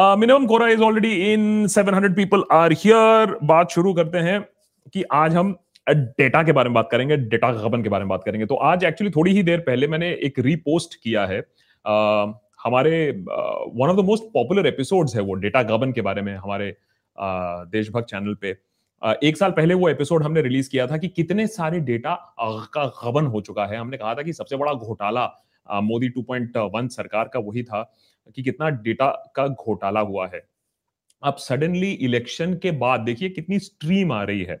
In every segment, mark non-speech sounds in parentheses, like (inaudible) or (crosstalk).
Minimum quorum is already in 700 people are here बात शुरू करते हैं कि आज हम डेटा के बारे में बात करेंगे डेटा गबन के बारे में बात करेंगे। तो आज एक्चुअली थोड़ी ही देर पहले मैंने एक रीपोस्ट किया है। Uh, हमारे one of the most popular episodes है वो डेटा गबन के बारे में हमारे uh, देशभक्त चैनल पे। Uh, एक साल पहले वो एपिसोड हमने रिलीज़ किया था कि कितने सारे डेटा का गबन हो चुका है। हमने कहा था कि सबसे बड़ा घोटाला मोदी 2.1 सरकार का वही था। कि कितना डेटा का घोटाला हुआ है। अब सडनली इलेक्शन के बाद देखिए कितनी स्ट्रीम आ रही है।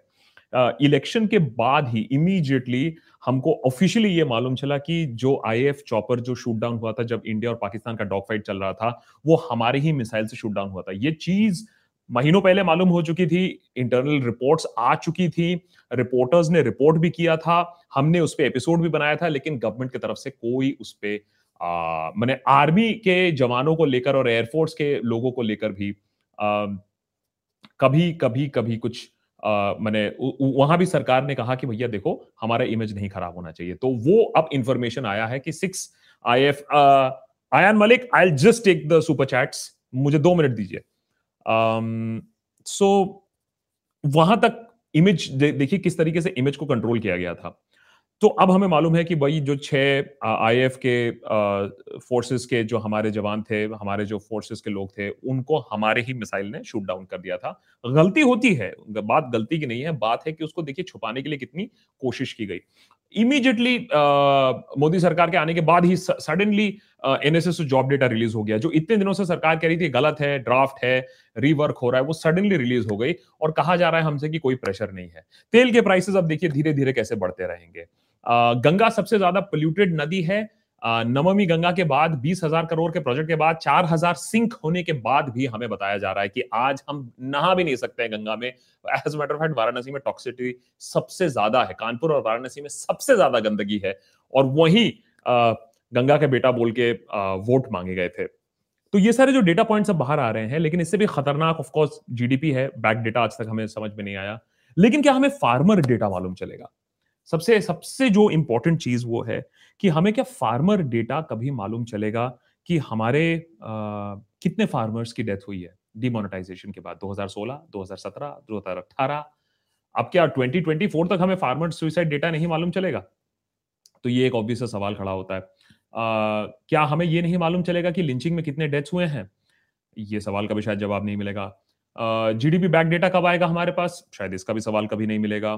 इलेक्शन uh, के बाद ही इमीडिएटली हमको ऑफिशियली ये मालूम चला कि जो आईएफ चॉपर जो शूट डाउन हुआ था जब इंडिया और पाकिस्तान का डॉग फाइट चल रहा था वो हमारे ही मिसाइल से शूट डाउन हुआ था। ये चीज़ महीनों पहले मालूम हो चुकी थी इंटरनल रिपोर्ट्स आ चुकी थी रिपोर्टर्स ने रिपोर्ट भी किया था हमने उस पर एपिसोड भी बनाया था लेकिन गवर्नमेंट की तरफ़ से कोई उस पर मैंने आर्मी के जवानों को लेकर और एयरफोर्स के लोगों को लेकर भी आ, कभी कभी कभी कुछ मैंने वहाँ भी सरकार ने कहा कि भैया देखो हमारा इमेज नहीं खराब होना चाहिए। तो वो अब इंफॉर्मेशन आया है कि six I F Ayaan Malik I just take the super chats मुझे दो मिनट दीजिए। सो वहाँ तक इमेज देखिए किस तरीके से इमेज को कंट्रोल किया गया था। तो अब हमें मालूम है कि भाई जो छह आईएफ के फोर्सेस के जो हमारे जवान थे, हमारे जो फोर्सेस के लोग थे, उनको हमारे ही मिसाइल ने शूट डाउन कर दिया था। गलती होती है बात गलती की नहीं है, बात है कि उसको देखिए छुपाने के लिए कितनी कोशिश की गई। इमीडिएटली मोदी सरकार के आने के बाद ही suddenly NSS job data release हो गया, जो इतने दिनों से सरकार कह रही थी, गलत है ड्राफ्ट है रीवर्क हो रहा है, वो सडनली रिलीज़ हो गई और कहा जा रहा है हमसे कि कोई प्रेशर नहीं है। तेल के प्राइसेस अब देखिए धीरे धीरे कैसे बढ़ते रहेंगे। गंगा सबसे ज़्यादा पोल्यूटेड नदी है। नवमी गंगा के बाद बीस हज़ार करोड़ के प्रोजेक्ट के बाद चार हज़ार सिंक होने के बाद भी हमें बताया जा रहा है कि आज हम नहा भी नहीं सकते हैं गंगा में। एज मैटर फैक्ट वाराणसी में टॉक्सिटी सबसे ज़्यादा है। कानपुर और वाराणसी में सबसे ज़्यादा गंदगी है और वही गंगा के बेटा बोल के वोट मांगे गए थे। तो ये सारे जो डेटा पॉइंट्स अब बाहर आ रहे हैं, लेकिन इससे भी खतरनाक ऑफकोर्स जीडीपी है। बैक डेटा आज तक हमें समझ में नहीं आया। लेकिन क्या हमें फार्मर डेटा मालूम चलेगा? सबसे सबसे जो इंपॉर्टेंट चीज़ वो है कि हमें क्या फार्मर डेटा कभी मालूम चलेगा कि हमारे आ, कितने फार्मर्स की डेथ हुई है? डिमोनेटाइजेशन के बाद 2016, 2017, 2018 अब क्या 2024 तक हमें फार्मर सुइसाइड डेटा नहीं मालूम चलेगा? तो ये एक ऑब्वियस सवाल खड़ा होता है। आ, क्या हमें ये नहीं मालूम चलेगा कि लिंचिंग में कितने डेथ्स हुए हैं? ये सवाल का भी शायद जवाब नहीं मिलेगा। जीडीपी बैक डेटा कब आएगा हमारे पास? शायद इसका भी सवाल कभी नहीं मिलेगा।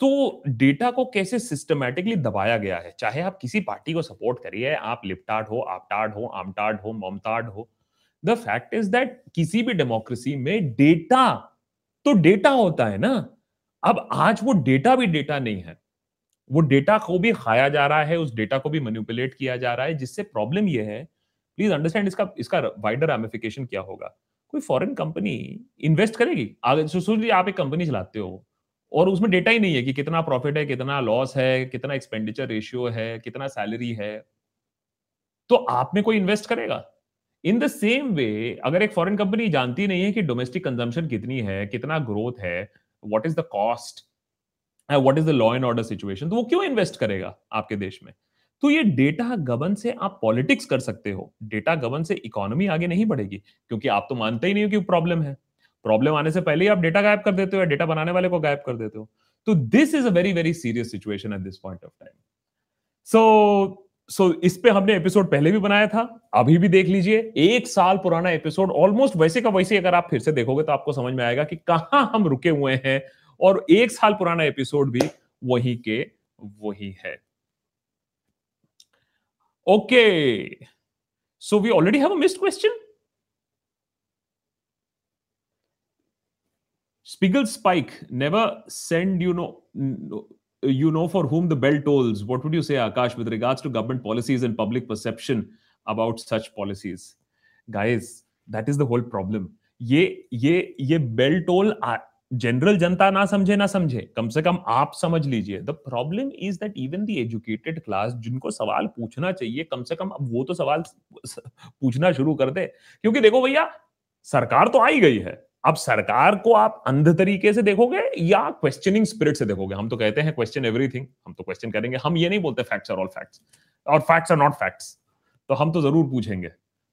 तो डेटा को कैसे सिस्टमैटिकली दबाया गया है? चाहे आप किसी पार्टी को सपोर्ट करिए, आप लिपटाट हो आपटाट हो आमटाट हो ममताट हो। द फैक्ट इज़ दैट किसी भी डेमोक्रेसी में डेटा तो डेटा होता है ना? अब आज वो डेटा भी डेटा नहीं है। वो डेटा को भी खाया जा रहा है, उस डेटा को भी मैनिपुलेट किया जा रहा है, जिससे प्रॉब्लम ये है। प्लीज़ अंडरस्टैंड इसका इसका वाइडर रामिफिकेशन क्या होगा? कोई फॉरेन कंपनी इन्वेस्ट करेगी? आप एक कंपनी चलाते हो। और उसमें डेटा ही नहीं है कि कितना प्रॉफिट है, कितना लॉस है, कितना एक्सपेंडिचर रेशियो है, कितना सैलरी है। तो आप में कोई इन्वेस्ट करेगा? इन द सेम वे अगर एक फॉरेन कंपनी जानती नहीं है कि डोमेस्टिक कंजम्पशन कितनी है, कितना ग्रोथ है what is the cost what is the law and order situation तो वो क्यों इन्वेस्ट करेगा आपके देश में? तो ये डेटा गबन से आप पॉलिटिक्स कर सकते हो। डेटा गबन से इकोनॉमी आगे नहीं बढ़ेगी, क्योंकि आप तो मानते ही नहीं हो कि प्रॉब्लम है। प्रॉब्लम आने से पहले ही आप डेटा गायब कर देते हो या डेटा बनाने वाले को गायब कर देते हो। तो this is a very very serious situation at this point of time so so इस पे हमने एपिसोड पहले भी बनाया था, अभी भी देख लीजिए, एक साल पुराना एपिसोड ऑलमोस्ट वैसे का वैसे अगर आप फिर से देखोगे तो आपको समझ में आएगा कि कहाँ हम रुके हुए हैं और एक साल पुराना एपिसोड भी वही के वही है। Okay so we already have a missed question Spiegel spike never send you know you know for whom the bell tolls. What would you say, Akash, with regards to government policies and public perception about such policies? Guys, that is the whole problem. ये ये ये bell toll general जनता ना समझे ना समझे कम से कम आप समझ लीजिए the problem is that even the educated class जिनको सवाल पूछना चाहिए कम से कम अब वो तो सवाल पूछना शुरू कर दे क्योंकि देखो भैया सरकार तो आई गई है अब सरकार को आप अंध तरीके से देखोगे या क्वेश्चनिंग स्पिरिट से देखोगे? हम तो कहते हैं क्वेश्चन एवरीथिंग हम तो क्वेश्चन करेंगे। हम ये नहीं बोलते फैक्ट्स आर ऑल फैक्ट्स और फैक्ट्स आर नॉट फैक्ट्स तो हम तो ज़रूर पूछेंगे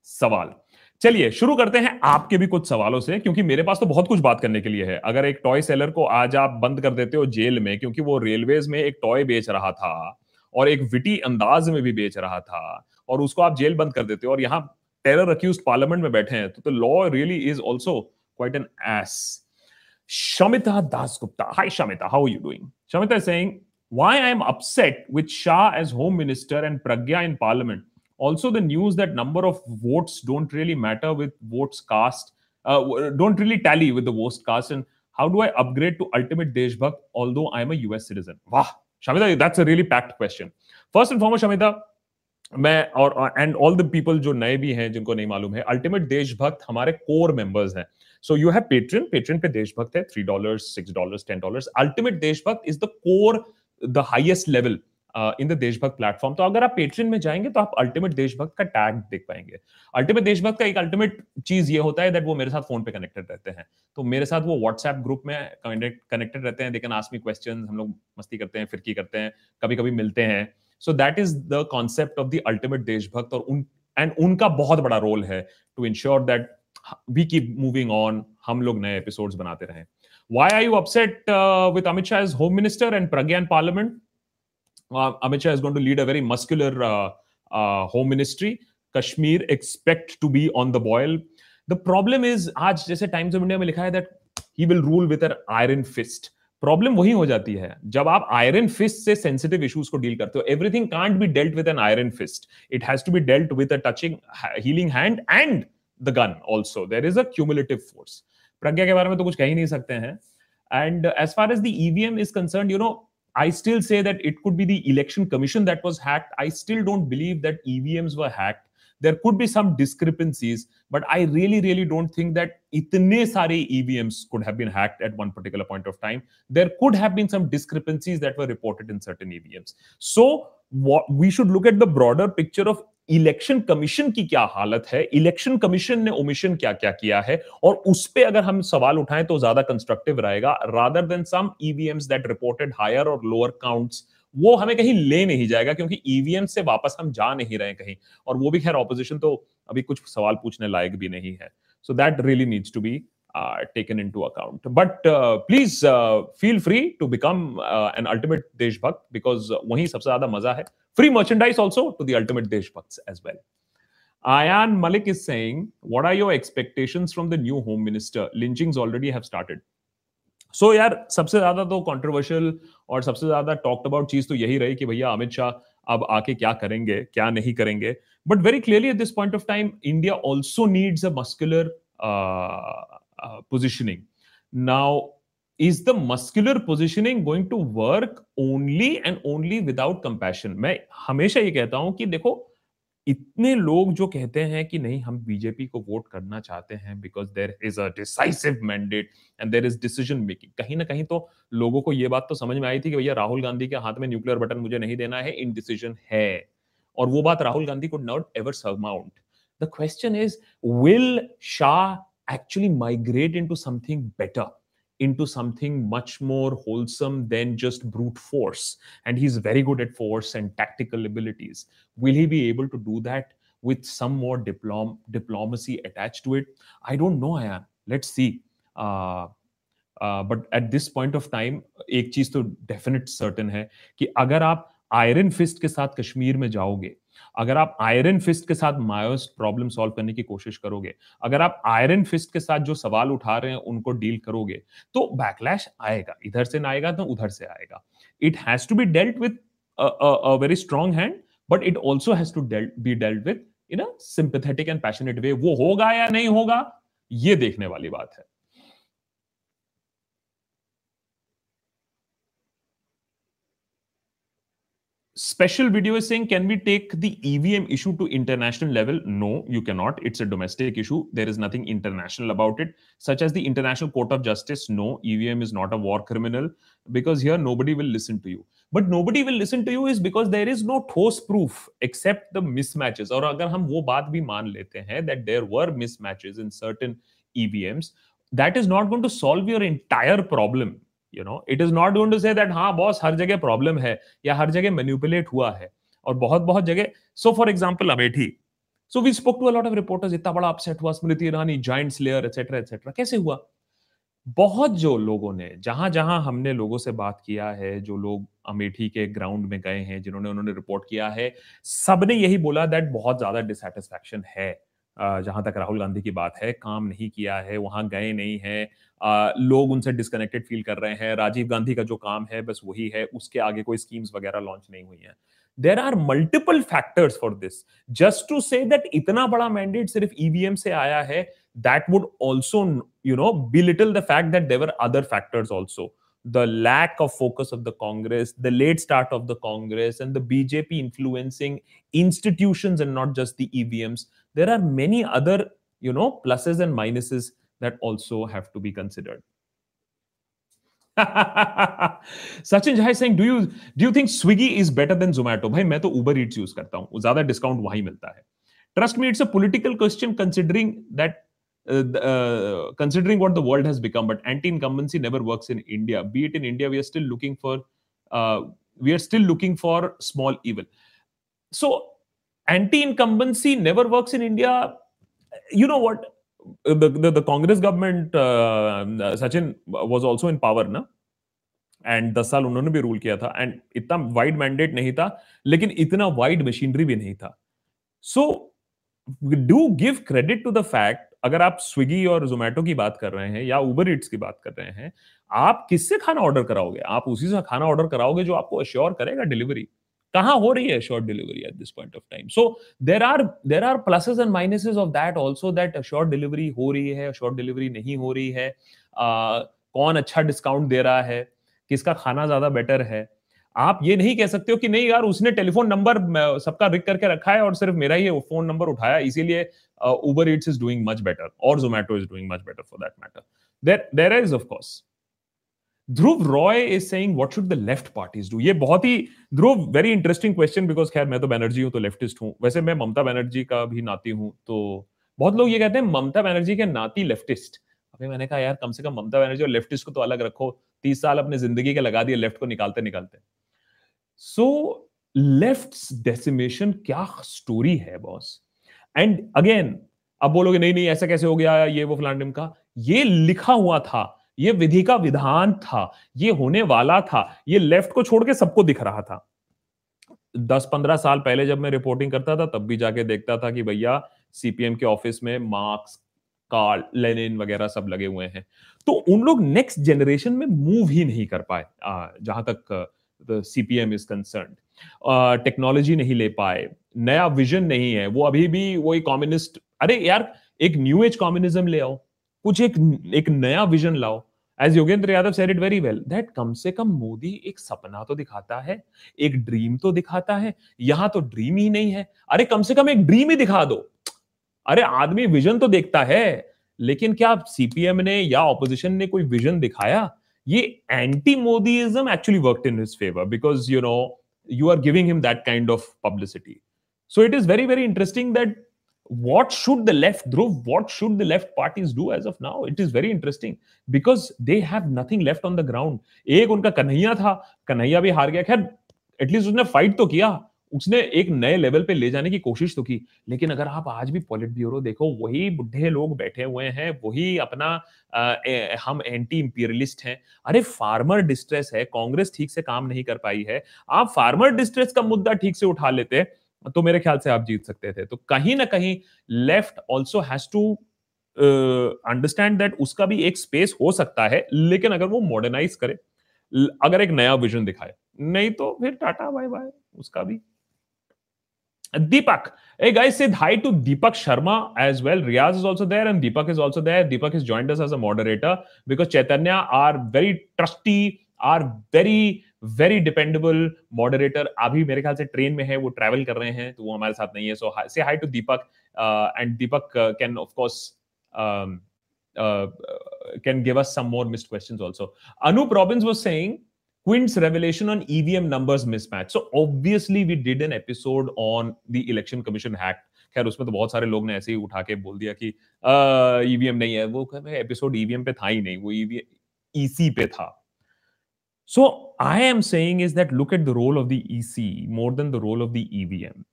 सवाल। चलिए, शुरू करते हैं आपके भी कुछ सवालों से, क्योंकि मेरे पास तो बहुत कुछ बात करने के लिए है। अगर एक टॉय सेलर को आज आप बंद कर देते हो जेल में, क्योंकि वो रेलवेज में एक टॉय बेच रहा था और एक विटी अंदाज में भी बेच रहा था और उसको आप जेल बंद कर देते हो और यहाँ टेरर अक्यूज पार्लियामेंट में बैठे हैं तो law really is also quite an S Shamita Dasgupta. Hi, Shamita. How are you doing? Shamita is saying, Why I am upset with Shah as Home Minister and Pragya in Parliament. Also, the news that number of votes don't really matter with votes cast, uh, don't really tally with the votes cast. And how do I upgrade to Ultimate Deshbhakt, although I'm a US citizen? Wow, Shamita, that's a really packed question. First and foremost, Shamita, मैं और and all the people जो नए भी हैं जिनको नहीं मालूम है अल्टीमेट देशभक्त हमारे कोर मेंबर्स हैं so you have Patreon Patreon पे देशभक्त है three dollar six dollar ten dollar ultimate Deshbhakt is the core the highest level in the Deshbhakt platform तो अगर आप पेट्रियन में जाएँगे तो आप अल्टीमेट देशभक्त का टैग देख पाएँगे। अल्टीमेट देशभक्त का एक अल्टीमेट चीज़ ये होता है दैट वो मेरे साथ फ़ोन पे कनेक्टेड रहते हैं। तो मेरे साथ वो व्हाट्सएप ग्रुप में कनेक्टेड रहते हैं। They can ask me question हम लोग मस्ती करते हैं, फिरकी करते हैं कभी कभी मिलते हैं। So that is the concept of the ultimate Deshbhakt और उन एंड उनका बहुत बड़ा रोल है to ensure that we keep moving on हम लोग नए एपिसोड्स बनाते रहे why are you upset uh, with Amit Shah as home minister and Pragya in parliament? Uh, Amit Shah is going to lead a very muscular uh, uh, home ministry. Kashmir expect to be on the boil. The problem is आज जैसे times of India में लिखा है he will rule with an iron fist. Problem वही हो जाती है जब आप आयरन फिस्ट से सेंसिटिव इश्यूज़ को डील करते हो everything can't be dealt with an iron fist it has to be dealt with a touching healing hand and The gun also there is a cumulative force Pragya के बारे में तो कुछ कह ही नहीं सकते हैं and as far as the EVM is concern you know I still say that it could be the election commission that was hacked. I still don't believe that EVMs were hacked. There could be some discrepancies, but I really, really don't think that itne sare EVMs could have been hacked at one particular point of time. There could have been some discrepancies that were reported in certain EVMs. So what we should look at the broader picture of election commission की क्या हालत है? Election commission ने omission क्या क्या किया है? और उस पर अगर हम सवाल उठाएँ तो ज़्यादा कंस्ट्रक्टिव रहेगा। Rather than some EVMs that reported higher और लोअर काउंट्स वो हमें कहीं ले नहीं जाएगा क्योंकि ईवीएम से वापस हम जा नहीं रहे कहीं। और वो भी खैर ऑपोजिशन तो अभी कुछ सवाल पूछने लायक भी नहीं है। So that really needs to be taken into account. But uh, please uh, feel free to become uh, an ultimate Deshbhakt because वही सबसे ज़्यादा मज़ा है. Free merchandise also to the ultimate Deshbhakts as well. Ayan Malik is saying, what are your expectations from the new home minister? Lynchings already have started. So so, यार सबसे ज़्यादा तो controversial और सबसे ज़्यादा टॉक्ड अबाउट चीज़ तो यही रही कि भैया अमित शाह अब आके क्या करेंगे क्या नहीं करेंगे but very clearly at this point of time India also needs a muscular uh, positioning. Now, is the muscular positioning going to work only and only without compassion? मैं हमेशा ये कहता हूँ कि देखो इतने लोग जो कहते हैं कि नहीं हम बीजेपी को वोट करना चाहते हैं because there is a decisive mandate and there is decision making कहीं ना कहीं तो लोगों को ये बात तो समझ में आई थी कि भैया राहुल गांधी के हाथ में न्यूक्लियर बटन मुझे नहीं देना है इन डिसीज़न है और वो बात राहुल गांधी को not ever surmount the question is will Shah actually migrate into something better into something much more wholesome than just brute force and he's very good at force and tactical abilities will he be able to do that with some more diplom- diplomacy attached to it i don't know i am let's see uh, uh, but at this point of time एक चीज तो definite certain है कि अगर आप iron fist के साथ कश्मीर में जाओगे अगर आप आयरन फिस्ट के साथ मायोस प्रॉब्लम सॉल्व करने की कोशिश करोगे, अगर आप आयरन फिस्ट के साथ जो सवाल उठा रहे हैं, उनको डील करोगे तो बैकलैश आएगा। इधर से ना आएगा तो उधर से आएगा। It has to be dealt with very strong hand but it also has to be dealt with in a sympathetic and passionate way वो होगा या नहीं होगा, ये देखने वाली बात है। special video is saying can we take the evm issue to international level no you cannot it's a domestic issue there is nothing international about it such as the international court of justice no evm is not a war criminal because here nobody will listen to you but nobody will listen to you is because there is no ठोस proof except the mismatches और अगर हम वो बात भी मान लेते हैं that there were mismatches in certain EVMs that is not going to solve your entire problem you know it is not going to say that हाँ बॉस हर जगह प्रॉब्लम है या हर जगह मैन्युपुलेट हुआ है और बहुत बहुत जगह so for example Amethi. So we spoke to a lot of reporters इतना बड़ा अपसेट हुआ, Smriti Irani giant slayer etcetera etcetera कैसे हुआ? बहुत जो लोगों ने, जहाँ जहाँ हमने लोगों से बात किया है, जो लोग अमेठी के ग्राउंड में गए हैं, जिन्होंने, उन्होंने रिपोर्ट किया है, सबने यही बोला दैट बहुत ज़्यादा डिससेटिस्फैक्शन है। जहाँ तक राहुल गांधी की बात है काम नहीं किया है वहाँ गए नहीं है। लोग उनसे डिस्कनेक्टेड फील कर रहे हैं। राजीव गांधी का जो काम है बस वही है उसके आगे कोई स्कीम्स वगैरह लॉन्च नहीं हुई है। There are multiple factors for this just to say that इतना बड़ा मैंडेट सिर्फ़ ईवीएम e से आया है that would also you know belittle the fact that there are other factors also the lack of focus of the Congress, the late start of the Congress, and the BJP influencing institutions and not just the EVMs. There are many other, you know, pluses and minuses that also have to be considered. Sachin Jai saying, do you do you think Swiggy is better than Zomato? भाई मैं तो Uber Eats use करता हूँ ज्यादा discount वहीं मिलता है Trust me, it's a political question considering that uh, uh, considering what the world has become. But anti-incumbency never works in India. Be it in India, we are still looking for uh, we are still looking for small evil. So Anti-incumbency never works in India. You know what? the, the, the Congress government, uh, Sachin was also in power, ना? And दस साल उन्होंने भी rule किया था and इतना wide mandate नहीं था लेकिन इतना वाइड मशीनरी भी नहीं था so do give credit to the fact अगर आप स्विगी और जोमेटो की बात कर रहे हैं या उबर इट्स की बात कर रहे हैं आप किससे खाना ऑर्डर कराओगे आप उसी से खाना ऑर्डर कराओगे जो आपको अश्योर करेगा डिलीवरी कहाँ हो रही है short delivery at this point of time so there are there are pluses and minuses of that also that short delivery हो रही है शॉर्ट डिलीवरी नहीं हो रही है। uh, कौन अच्छा डिस्काउंट दे रहा है? किसका खाना ज़्यादा बेटर है? आप ये नहीं कह सकते हो कि नहीं यार उसने टेलीफोन नंबर सबका रिक करके रखा है और सिर्फ़ मेरा ही फ़ोन नंबर उठाया इसीलिए Uber it's is doing much better और Zomato is doing much better for that matter there there is of course Dhruv Roy is saying what should the left parties do ये बहुत ही Dhruv very interesting question because खैर, मैं तो बैनर्जी हूँ तो leftist हूँ। वैसे मैं ममता बैनर्जी का भी नाती हूँ तो बहुत लोग ये कहते हैं, ममता बैनर्जी के नाती लेफ्टिस्ट अभी मैंने कहा, यार, कम से कम ममता बैनर्जी और लेफ्टिस्ट को तो अलग रखो। तीस साल अपने ज़िंदगी के लगा दिए लेफ़्ट को निकालते निकालते। सो लेफ़्ट डेसिमेशन क्या स्टोरी है बॉस एंड अगेन अब बोलोगे, नहीं नहीं, ऐसा कैसे हो गया, ये वो फलान का? ये लिखा हुआ था ये विधि का विधान था, ये होने वाला था, ये लेफ़्ट को छोड़ के सबको दिख रहा था। दस पंद्रह साल पहले जब मैं रिपोर्टिंग करता था, तब भी जाके देखता था कि भैया सीपीएम के ऑफ़िस में मार्क्स कार्ल लेनिन वगैरह सब लगे हुए हैं। तो उन लोग नेक्स्ट जनरेशन में मूव ही नहीं कर पाए जहाँ तक सीपीएम इज़ कंसर्न टेक्नोलॉजी नहीं ले पाए, नया विजन नहीं है, वो अभी भी वही कम्युनिस्ट अरे यार, एक न्यू एज कम्युनिज्म ले आओ। कुछ एक एक नया विजन लाओ। As Yogendra Yadav said it very well that कम से कम मोदी एक सपना तो दिखाता है, एक ड्रीम तो दिखाता है, यहाँ तो ड्रीम ही नहीं है। अरे कम से कम एक ड्रीम ही दिखा दो। अरे आदमी विजन तो देखता है, लेकिन क्या सीपीएम ने या ऑपोजिशन ने कोई विजन दिखाया? ये anti Modiism actually work in his favour because you know you are giving him that kind of publicity so it is very very interesting that what should the left Dhruv, what should the left parties do as of now? It is very interesting because they have nothing left on the ground. एक उनका कन्हैया था कन्हैया भी हार गया। खैर at least उसने fight तो किया। उसने एक नए लेवल पे ले जाने की कोशिश तो की। लेकिन अगर आप आज भी पॉलिट ब्यूरो देखो वही बुढ़े लोग बैठे हुए हैं वही अपना आ, ए, हम एंटी इंपीरियलिस्ट हैं। अरे फार्मर डिस्ट्रेस है। कांग्रेस ठीक से काम नहीं कर पाई है। आप फार्मर डिस्ट्रेस का मुद्दा ठीक से उठा लेते। तो मेरे ख्याल से आप जीत सकते थे। तो कहीं ना कहीं left also has to understand that उसका भी एक स्पेस हो सकता है, लेकिन अगर वो मॉडर्नाइज करे, अगर एक नया विजन दिखाए, नहीं तो फिर टाटा बाय बाय उसका भी। Deepak uh guys say hi to Deepak Sharma as well Riyaz is also there and Deepak is also there Deepak is joined us as a moderator because Chaitanya are very trusty are very very dependable moderator अभी मेरे ख्याल से train में है वो travel कर रहे हैं तो वो हमारे साथ नहीं है so say hi to Deepak and Deepak can of course can give us some more missed questions also. Anup Robbins was saying Quint's revelation on EVM numbers mismatch. So obviously we did an episode on the Election Commission hack. खैर उसमें तो बहुत सारे लोग ने ऐसे ही उठा के बोल दिया कि ईवीएम नहीं है वो एपिसोड ईवीएम पे था ही नहीं वो ईसी पे था So I am saying is that look at the role of the EC more than the role of the EVM.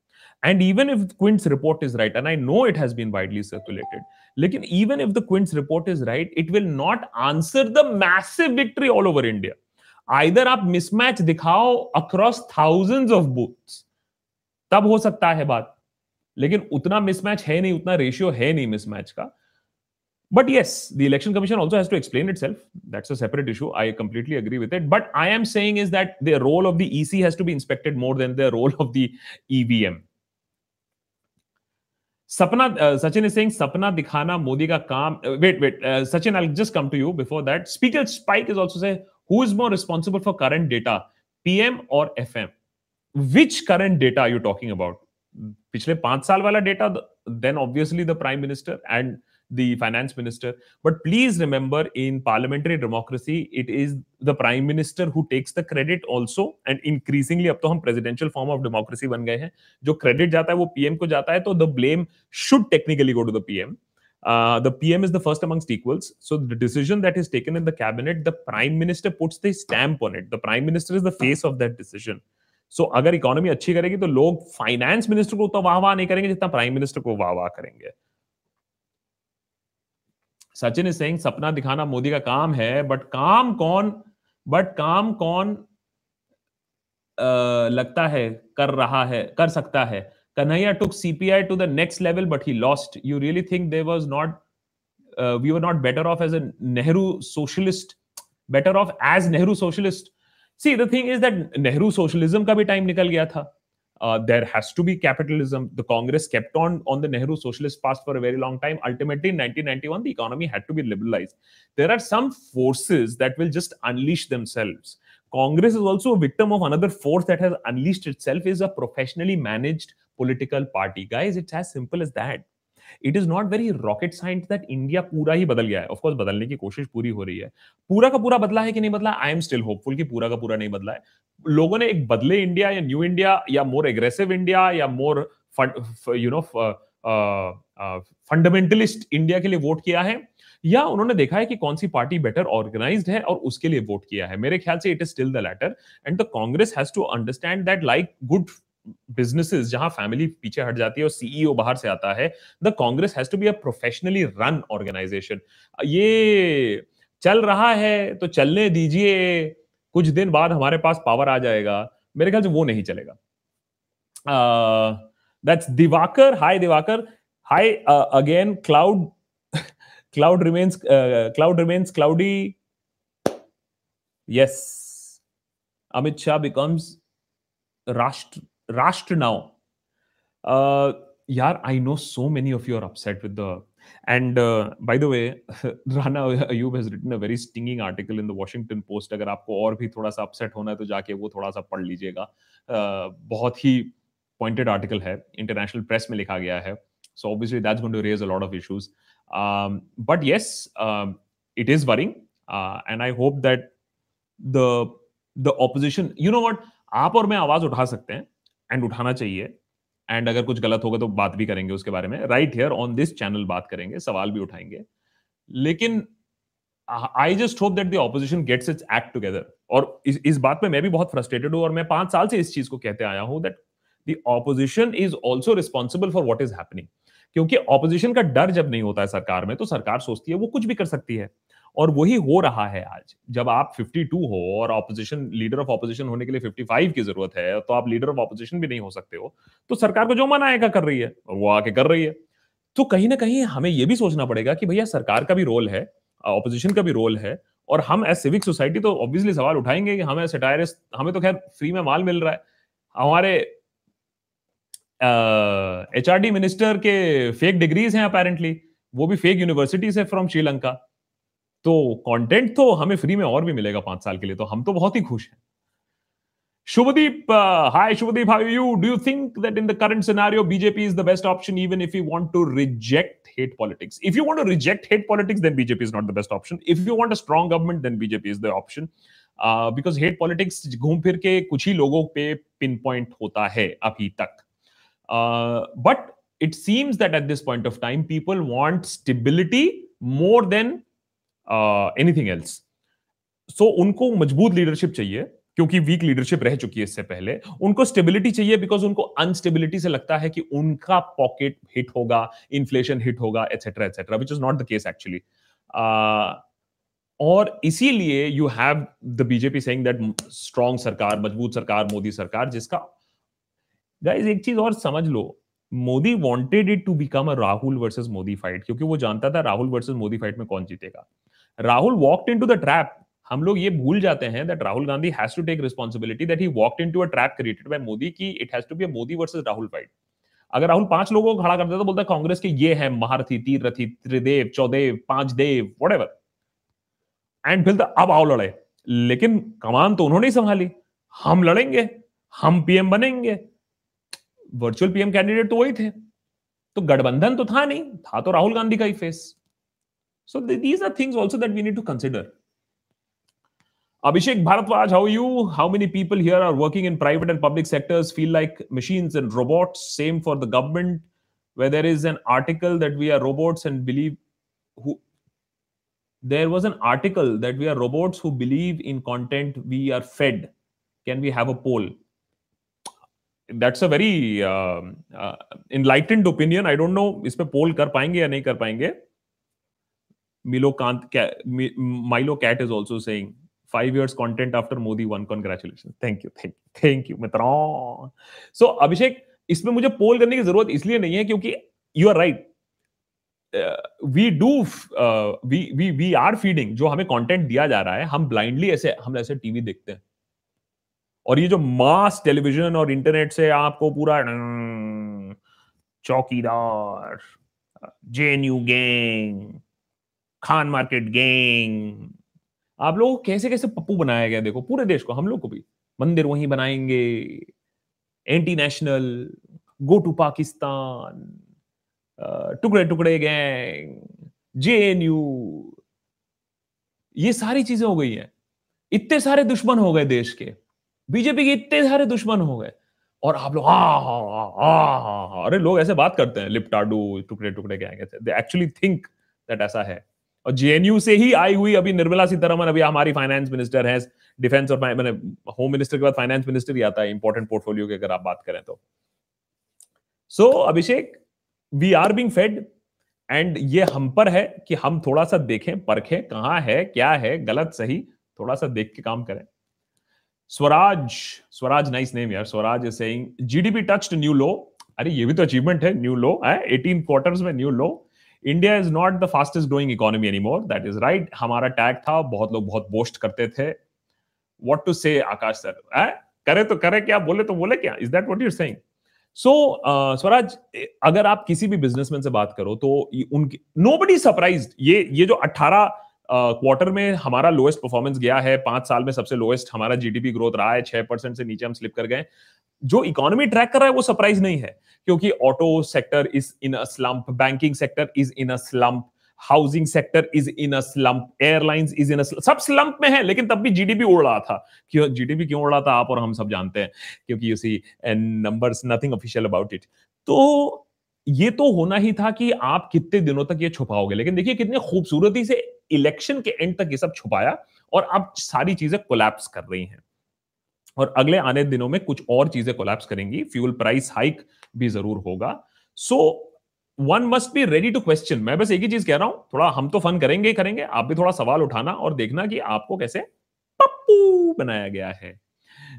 And even if Quint's report is right, and I know it has been widely circulated, like even if the Quint's report is right, it will not answer the massive victory all over India. Either आप mismatch दिखाओ across thousands of booths, तब हो सकता है बात लेकिन उतना mismatch है नहीं उतना रेशियो है नहीं मिसमैच का But yes, the election commission also has to explain itself. That's a separate issue. I completely agree with it. But I am saying is that the role of the EC has to be inspected more than the role of the EVM. Sapna, uh, Sachin is saying Sapna Dikhana Modi ka kaam. Uh, wait, wait. Uh, Sachin, I'll just come to you before that. Speaker Spike is also saying who is more responsible for current data, PM or FM? Which current data are you talking about? Pichle 5 saal wala data, then obviously the prime minister and the finance minister. But please remember, in parliamentary democracy, it is the prime minister who takes the credit also. And increasingly, अब तो हम presidential form of democracy बन गए हैं जो credit जाता है वो PM को जाता है तो the blame should technically go to the PM. Uh, the PM is the first amongst equals. So the decision that is taken in the cabinet, the prime minister puts the stamp on it. The prime minister is the face of that decision. so, अगर economy अच्छी करेगी तो लोग finance minister को तो वाह वाह नहीं करेंगे जितना प्राइम मिनिस्टर को वाह वाह करेंगे सचिन इज़ सेइंग सपना दिखाना मोदी का काम है बट काम कौन बट काम कौन आ, लगता है कर रहा है कर सकता है? Kanhaiya took CPI to the next level but he lost you really think they was not we were not better off as a Nehru socialist better off as Nehru socialist see the thing is that Nehru socialism का भी time निकल गया था। Uh, there has to be capitalism. The Congress kept on on the Nehru socialist path for a very long time. Ultimately, in 1991, the economy had to be liberalized. There are some forces that will just unleash themselves. Congress is also a victim of another force that has unleashed itself is a professionally managed political party. Guys, it's as simple as that. It is not very rocket science that India पूरा ही बदल गया है। Of course बदलने की कोशिश पूरी हो रही है। पूरा का पूरा बदला है कि नहीं बदला? आई एम स्टिल होपफुल कि पूरा का पूरा नहीं बदला है। लोगों ने एक बदले इंडिया या न्यू इंडिया या मोर एग्रेसिव इंडिया या more you know fundamentalist India के लिए वोट किया है। या उन्होंने देखा है कि कौन सी पार्टी बेटर ऑर्गेनाइज्ड है और उसके लिए वोट किया है। मेरे ख्याल से it is still the latter and the Congress has to understand that like good businesses जहाँ फैमिली पीछे हट जाती है और सीईओ e बाहर से आता है the Congress has to be a professionally run organisation ये चल रहा है तो चलने दीजिए। कुछ दिन बाद हमारे पास पावर आ जाएगा। मेरे ख्याल से वो नहीं चलेगा। That's Diwakar hi Diwakar hi again cloud cloud remains cloud remains cloudy yes Amit Shah becomes राष्ट्र राष्ट्र नाउ यार I know so many of you are upset with the and by the way Rana Ayyub has written a very stinging article in the Washington Post अगर आपको और भी थोड़ा सा upset होना है तो जाके वो थोड़ा सा पढ़ लीजिएगा। Uh, बहुत ही पॉइंटेड आर्टिकल है। इंटरनेशनल प्रेस में लिखा गया है। So obviously that's going to raise a lot of issues but yes it is worrying and I hope that the the opposition you know what आप और मैं आवाज़ उठा सकते हैं। एंड उठाना चाहिए। एंड अगर कुछ गलत होगा तो बात भी करेंगे उसके बारे में। Right here on this channel बात करेंगे सवाल भी उठाएँगे। लेकिन I just hope that the opposition gets its act together और इस, इस बात में मैं भी बहुत फ्रस्ट्रेटेड हूँ और मैं पाँच साल से इस चीज़ को कहते आया हूँ that the opposition is also responsible for what is happening क्योंकि ऑपोजिशन का डर जब नहीं होता है सरकार में तो सरकार सोचती है वो कुछ भी कर सकती है। और वही हो रहा है आज। जब आप 52 हो और ऑपोजिशन लीडर ऑफ़ ऑपोजिशन होने के लिए 55 की ज़रूरत है तो आप लीडर ऑफ़ ऑपोजिशन भी नहीं हो सकते हो। तो सरकार को जो मन आएगा कर रही है, वो आके कर रही है। तो कहीं ना कहीं हमें यह भी सोचना पड़ेगा कि भैया सरकार का भी रोल है ऑपोजिशन का भी रोल है, और हम एज सिविक सोसाइटी तो ऑब्वियसली सवाल उठाएँगे कि हमें सेटायरिस्ट हमें तो खैर फ्री में माल मिल रहा है। हमारे एच मिनिस्टर के फेक डिग्रीज हैं अपेरेंटली वो भी फेक यूनिवर्सिटी से फ्रॉम श्रीलंका तो कंटेंट तो हमें फ्री में और भी मिलेगा पाँच साल के लिए तो हम तो बहुत ही खुश हैं। Shubhdeep hi Shubhdeep how you do you think that in the current scenario BJP is the best option even if you want to reject hate politics if you want to reject hate politics then BJP is not the best option if you want a strong government then BJP is the option because hate politics घूम फिर के कुछ ही लोगों पर pin point होता है अभी तक। But it seems that at this point of time people want stability more than anything else so उनको मज़बूत लीडरशिप चाहिए, क्योंकि वीक लीडरशिप रह चुकी है इससे पहले। उनको स्टेबिलिटी चाहिए बिकॉज़ उनको अनस्टेबिलिटी से लगता है कि उनका पॉकेट हिट होगा इन्फ्लेशन हिट होगा etcetera etcetera which is not the case actually और इसीलिए you have the BJP saying that strong सरकार, मज़बूत सरकार, मोदी सरकार, जिसका गाइस एक चीज़ और समझ लो। Modi wanted it to become a Rahul versus Modi fight क्योंकि वो जानता था राहुल वर्सेस मोदी फाइट में कौन जीतेगा। Rahul walked into the trap हम लोग ये भूल जाते हैं that Rahul Gandhi has to take responsibility that he walked into a trap created by Modi की it has to be Modi versus Rahul fight अगर राहुल पाँच लोगों को खड़ा करता तो बोलता कांग्रेस के ये है महारथी तीर रथी त्रिदेव, चौदेव पाँच देव वट एंड फिर अब आओ लड़े। लेकिन कमान तो उन्होंने ही संभाली। हम लड़ेंगे, हम पीएम बनेंगे। वर्चुअल पीएम कैंडिडेट तो वही थे। तो गठबंधन तो था नहीं, था तो राहुल गांधी का ही face So these are things also that we need to consider Abhishek Bharadwaj, how are you? How many people here are working in private and public sectors feel like machines and robots? Same for the government, where there is an article that we are robots and believe who. There was an article that we are robots who believe in content we are fed. Can we have a poll? That's a very uh, uh, enlightened opinion. I don't know इस पे poll कर पाएंगे या नहीं कर पाएंगे. Milo Kant, Milo Cat is also saying five years content after Modi one congratulation thank you thank you thank you मित्रों। So अभिषेक इसमें मुझे पोल करने की ज़रूरत इसलिए नहीं है क्योंकि you are right we do we we we are feeding जो हमें कंटेंट दिया जा रहा है हम ब्लाइंडली ऐसे हम ऐसे टीवी देखते हैं। और ये जो मास टेलीविज़न और इंटरनेट से आपको पूरा चौकीदार J N U gang Khan market, gang. आप लोगों कैसे कैसे पप्पू बनाया गया, देखो, पूरे देश को, हम लोग को भी। मंदिर वहीं बनाएँगे anti national go to Pakistan टुकड़े टुकड़े गैंग जे एन यू ये सारी चीज़ें हो गई हैं। इतने सारे दुश्मन हो गए देश के। बीजेपी के इतने सारे दुश्मन हो गए। और आप लोग हाँ हाँ हाँ हाँ अरे लोग ऐसे बात करते हैं, लिपटाडू, टुकड़े टुकड़े गैंग, ऐसे। दे एक्चुअली थिंक दैट ऐसा है। और जेएनयू से ही आई हुई अभी निर्मला सीतारमन अभी हमारी फाइनेंस मिनिस्टर है डिफेंस और मैंने होम मिनिस्टर के बाद फाइनेंस मिनिस्टर ही आता है इंपॉर्टेंट पोर्टफोलियो की अगर आप बात करें तो। So so, Abhishek we are being fed and ये हम पर है कि हम थोड़ा सा देखें परखें कहाँ है क्या है गलत सही थोड़ा सा देख के काम करें। स्वराज स्वराज नाइस नेम यार Swaraj is saying GDP touched new low अरे ये भी तो अचीवमेंट है न्यू लो है 18 क्वार्टर्स में new low India is not the fastest growing economy anymore that is right हमारा टैग था बहुत लोग बहुत बोस्ट करते थे। व्हाट टू से आकाश सर है करे तो करे क्या बोले तो बोले क्या? Is that what you saying so Swaraj अगर आप किसी भी बिजनेसमैन से बात करो तो उनकी नो बडी सरप्राइज़ ये ये जो 18 क्वार्टर uh, में हमारा लोएस्ट परफॉर्मेंस गया है पाँच साल में सबसे लोएस्ट हमारा जीडीपी ग्रोथ रहा है छह परसेंट से नीचे हम स्लिप कर गए जो इकोनॉमी ट्रैक कर रहा है, वो सरप्राइज़ नहीं है, क्योंकि auto sector is in a slump banking sector is in a slump housing sector is in a slump airlines is in सब स्लंप में है, लेकिन तब भी जीडीपी उड़ रहा था। क्यों? जीडीपी क्यों उड़ रहा था? आप और हम सब जानते हैं, क्योंकि you see numbers nothing official about it तो ये तो होना ही था कि आप कितने दिनों तक ये छुपाओगे, लेकिन देखिए कितने खूबसूरती से इलेक्शन के एंड तक ये सब छुपाया, और अब सारी चीज़ें कोलैप्स कर रही हैं। और अगले आने दिनों में कुछ और चीज़ें कोलैप्स करेंगी। फ्यूल प्राइस हाइक भी ज़रूर होगा। So one must be ready to question मैं बस एक ही चीज़ कह रहा हूँ, थोड़ा हम तो फन करेंगे ही करेंगे। आप भी थोड़ा सवाल उठाना और देखना कि आपको कैसे पप्पू बनाया गया है।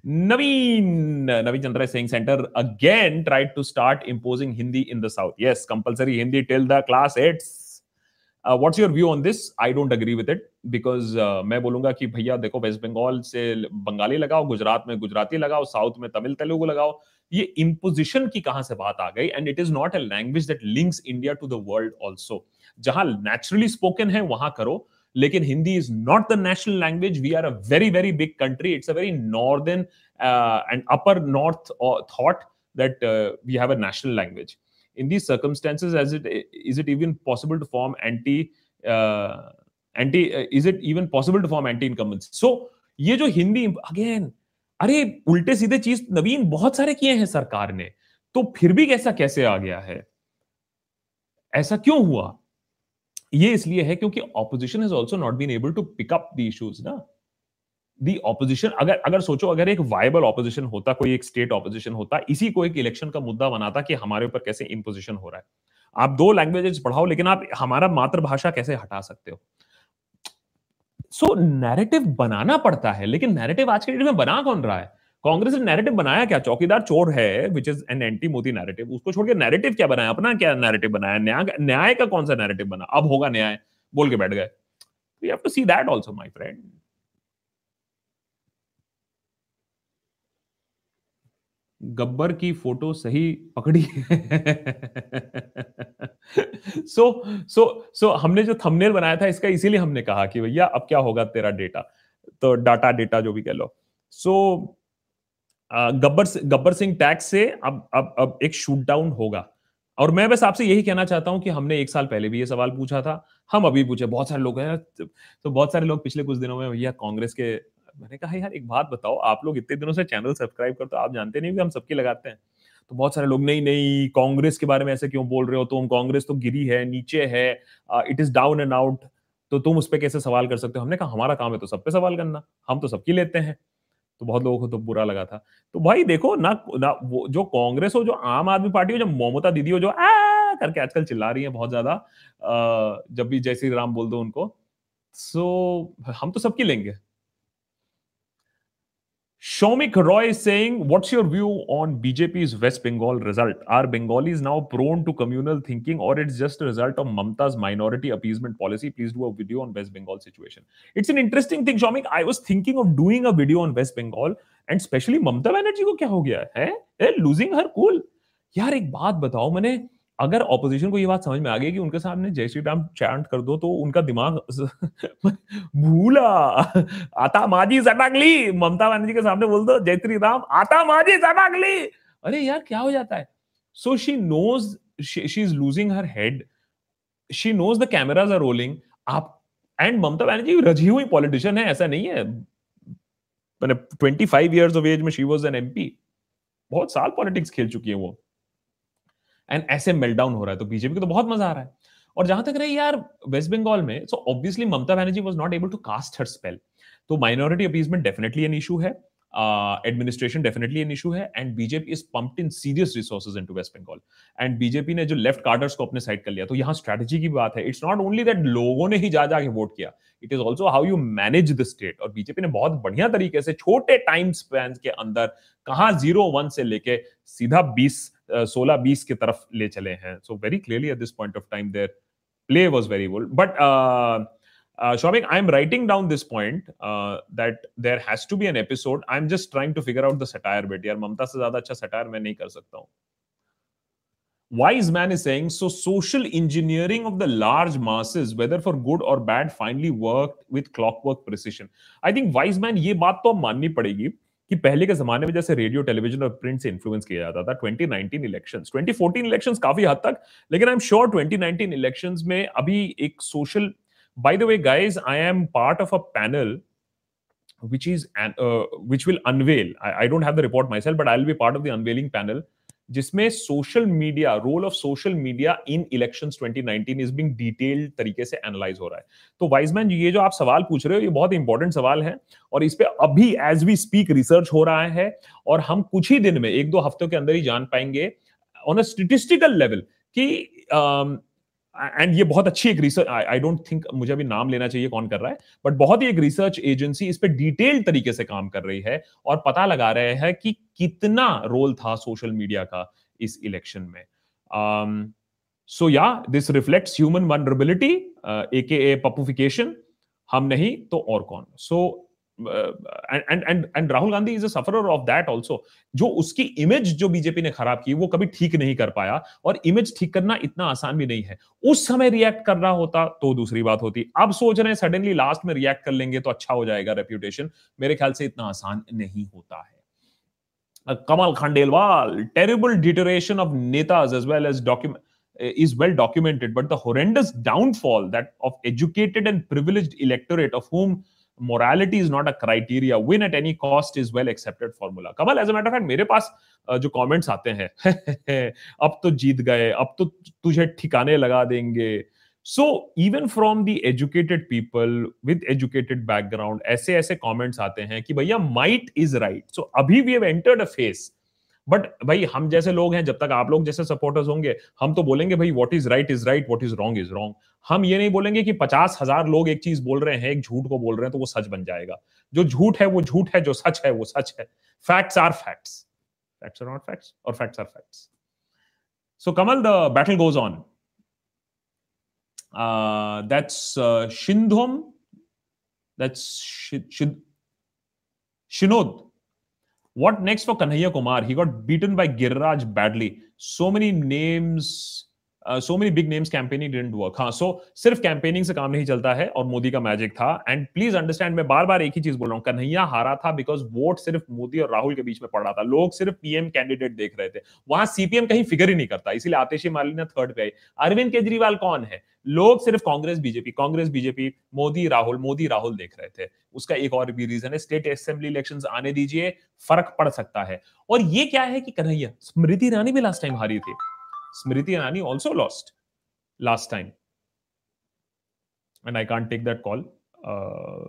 Naveen Naveen Chandra Singh centre again tried to start imposing Hindi in the south yes compulsory Hindi till the class eighth what's your view on this I don't agree with it because मैं बोलूँगा कि भैया देखो waste Bengal से बंगाली लगाओ, गुजरात में गुजराती लगाओ south में तमिल तेलुगु लगाओ। ये इम्पोजिशन की कहाँ से बात आ गई? And it is not a language that links India to the world also जहाँ नेचुरली स्पोकन है, वहाँ करो। लेकिन Hindi is not the national language we are a very very big country it's a very northern and upper north thought that we have a national language in these circumstances as it is it even possible to form anti uh, anti uh, is it even possible to form anti incumbency so ये जो Hindi again अरे उल्टे सीधे चीज़ नवीन बहुत सारे किए हैं सरकार ने तो फिर भी कैसा कैसे आ गया है ऐसा क्यों हुआ ये इसलिए है क्योंकि opposition has also not been able to pick up the issues ना ऑपोजिशन अगर अगर सोचो अगर एक वायबल ऑपोजिशन होता कोई एक स्टेट ऑपोजिशन होता इसी को एक इलेक्शन का मुद्दा बनाता कि हमारे ऊपर कैसे इम्पोजिशन हो रहा है। आप दो लैंग्वेजेस पढ़ाओ लेकिन आप हमारा मातृभाषा कैसे हटा सकते हो? सो so, नैरेटिव बनाना पड़ता है लेकिन नैरेटिव आज के डेट में बना कौन रहा है? कांग्रेस ने नैरेटिव बनाया क्या? चौकीदार चोर है which is an anti Modi narrative उसको छोड़ के नैरेटिव क्या बनाया? अपना क्या नैरेटिव बनाया? न्याय न्याय का कौन सा नैरेटिव बना? अब होगा न्याय। बोल के बैठ गए। We have to see that also my friend Gabbar की फ़ोटो सही पकड़ी सो सो सो हमने जो थंबनेल बनाया था इसका इसीलिए हमने कहा कि भैया अब क्या होगा तेरा डेटा तो डाटा डेटा जो भी कह लो। So so, Gabbar Gabbar Singh tax से अब अब अब एक शूट डाउन होगा। और मैं बस आपसे यही कहना चाहता हूँ कि हमने एक साल पहले भी ये सवाल पूछा था। हम अभी पूछे बहुत सारे लोग हैं तो बहुत सारे लोग पिछले कुछ दिनों में भैया कांग्रेस के मैंने कहा, यार, एक बात बताओ, आप लोग इतने दिनों से चैनल सब्सक्राइब करते हो, आप जानते नहीं कि हम सबकी लगाते हैं? तो बहुत सारे लोग, नहीं नहीं, कांग्रेस के बारे में ऐसे क्यों बोल रहे हो? तुम कांग्रेस तो गिरी है, नीचे है it is down and out तो तुम उस पर कैसे सवाल कर सकते हो? हमने कहा, हमारा काम है तो सब पे सवाल करना, हम तो सबकी लेते हैं। तो बहुत लोगों को तो बुरा लगा था। तो भाई देखो, ना ना, वो जो कांग्रेस हो, जो आम आदमी पार्टी हो, जो ममता दीदी हो, जो आ, करके आजकल चिल्ला रही है बहुत ज़्यादा जब भी जय श्री राम बोल दो उनको, सो, हम तो सबकी लेंगे। Shomik Roy is saying, What's your view on BJP's West Bengal result? Are Bengalis now prone to communal thinking or it's just a result of Mamta's minority appeasement policy? Please do a video on West Bengal situation. It's an interesting thing, Shomik. I was thinking of doing a video on West Bengal and especially Mamta Banerjee को क्या हो गया है? Losing her cool. यार एक बात बताओ मैंने अगर ऑपोजिशन को ये बात समझ में आ गई कि उनके सामने जय श्री राम चैंट कर दो तो उनका दिमाग (laughs) भूला। आता माजी सटाकली ममता बनर्जी के सामने बोल दो, जय श्री राम, आता माजी सटाकली अरे यार, क्या हो जाता है? So she knows she is losing her head she knows the cameras are rolling आप एंड ममता बनर्जी रज़ी हुई पॉलिटिशियन है, ऐसा नहीं है। मैंने twenty five years of age में शी वॉज़ एन एमपी बहुत साल पॉलिटिक्स खेल चुकी है वो। एंड ऐसे मेल्टडाउन हो रहा है तो बीजेपी को तो बहुत मज़ा आ रहा है। और जहाँ तक रही यार वेस्ट बंगाल में so obviously Mamata Banerjee was not able to cast her spell तो minority appeasement definitely an issue है एडमिनिस्ट्रेशन डेफिनेटली एन इशू है and BJP is pumped in serious resources into West Bengal and BJP ने जो left cadres को अपने side कर लिया तो यहाँ स्ट्रेटजी की बात है। इट्स नॉट ओनली दैट लोगों ने ही जा जाके वोट किया it is also how you manage the state और बीजेपी ने बहुत बढ़िया तरीके से छोटे टाइम स्पैन के अंदर कहा ज़ीरो वन से लेके सीधा बीस सोलह बीस की तरफ़ ले चले हैं so very clearly at this point of time there play was very well but uh, uh, Shomik, I'm writing down this point uh, that there has to be an episode. I'm just trying to figure out the satire bit. यार ममता से ज़्यादा अच्छा satire मैं नहीं कर सकता हूँ. Wise man is saying so. Social engineering of the large masses, whether for good or bad, finally worked with clockwork precision. I think wise man ये बात तो माननी पड़ेगी कि पहले के जमाने में जैसे रेडियो टेलीविज़न और प्रिंट से इन्फ्लुएंस किया जाता था 2019 इलेक्शंस 2014 इलेक्शंस काफ़ी हद तक लेकिन आई एम श्योर 2019 इलेक्शंस में अभी एक social by the way guys I am part of a panel which is uh, will unveil I don't have the report the self but I will be part of the unveiling panel जिसमें social media role of social media in election 2019 is being detailed तरीके से analyse हो रहा है। तो Wiseman ये जो आप सवाल पूछ रहे हो ये बहुत इंपॉर्टेंट सवाल है और इस पे अभी एज वी स्पीक रिसर्च हो रहा है और हम कुछ ही दिन में एक दो हफ्तों के अंदर ही जान पाएँगे ऑन अ स्टेटिस्टिकल लेवल कि um, एंड ये बहुत अच्छी एक रिसर्च आई डोंट थिंक मुझे अभी नाम लेना चाहिए कौन कर रहा है बट बहुत ही एक रिसर्च एजेंसी इस पर डिटेल तरीके से काम कर रही है और पता लगा रहे हैं कि कितना रोल था सोशल मीडिया का इस इलेक्शन में। सो या this reflects human vulnerability a k a पपुफिकेशन हम नहीं तो और कौन? So so, and and and Rahul Gandhi is a sufferer of that also जो उसकी इमेज जो बीजेपी ने खराब की, वो कभी ठीक नहीं कर पाया और इमेज ठीक करना इतना आसान भी नहीं है। उस समय रिएक्ट कर रहा होता तो दूसरी बात होती। अब सोच रहे हैं सडनली लास्ट में रिएक्ट कर लेंगे तो अच्छा हो जाएगा रेप्यूटेशन मेरे ख्याल से इतना आसान नहीं होता है। Kamal Khandelwal terrible deterioration of netas as well as document is well documented, but the horrendous downfall that of educated and privileged electorate of whom morality is not a criteria. Win at any cost is well accepted formula. Kamal as a matter fact मेरे पास जो comments आते हैं, (laughs) अब तो जीत गए, अब तो तुझे ठिकाने लगा देंगे। So even from the educated people with educated background ऐसे ऐसे कमेंट्स आते हैं कि भैया माइट इज़ राइट सो अभी we have entered a phase but भाई, हम जैसे लोग हैं, जब तक आप लोग जैसे सपोर्टर्स होंगे, हम तो बोलेंगे भाई what is right is right what is wrong is wrong हम ये नहीं बोलेंगे कि पचास हज़ार लोग एक चीज़ बोल रहे हैं, एक झूठ को बोल रहे हैं तो वो सच बन जाएगा। जो झूठ है, वो झूठ है, जो सच है, वो सच है। Facts are facts facts are not facts और facts are facts so Kamal the battle goes on that's शिंधोम that's शिनोद What next for Kanhaiya Kumar? He got beaten by Giriraj badly. So many names so many big names campaigning didn't work हाँ so सिर्फ़ campaigning से काम नहीं चलता है और मोदी का मैजिक था। एंड प्लीज़ अंडरस्टैंड मैं बार बार एक ही चीज़ बोल रहा हूँ, कन्हैया हारा था बिकॉज़ वोट सिर्फ़ मोदी और राहुल के बीच में पड़ रहा था। लोग सिर्फ़ पीएम कैंडिडेट देख रहे थे। वहाँ सीपीएम कहीं फिगर ही नहीं करता, इसीलिए आतिशी मालिनी थर्ड पे आई। अरविंद केजरीवाल कौन है? लोग सिर्फ़ कांग्रेस बीजेपी कांग्रेस बीजेपी मोदी, राहुल मोदी, राहुल देख रहे थे। उसका एक और भी रीजन है स्टेट असेंबली इलेक्शंस आने दीजिए, फ़र्क पड़ सकता है। और ये क्या है कि कन्हैया, स्मृति ईरानी भी लास्ट टाइम हारी थी। Smriti Irani also lost last time. And I can't take that call. Uh,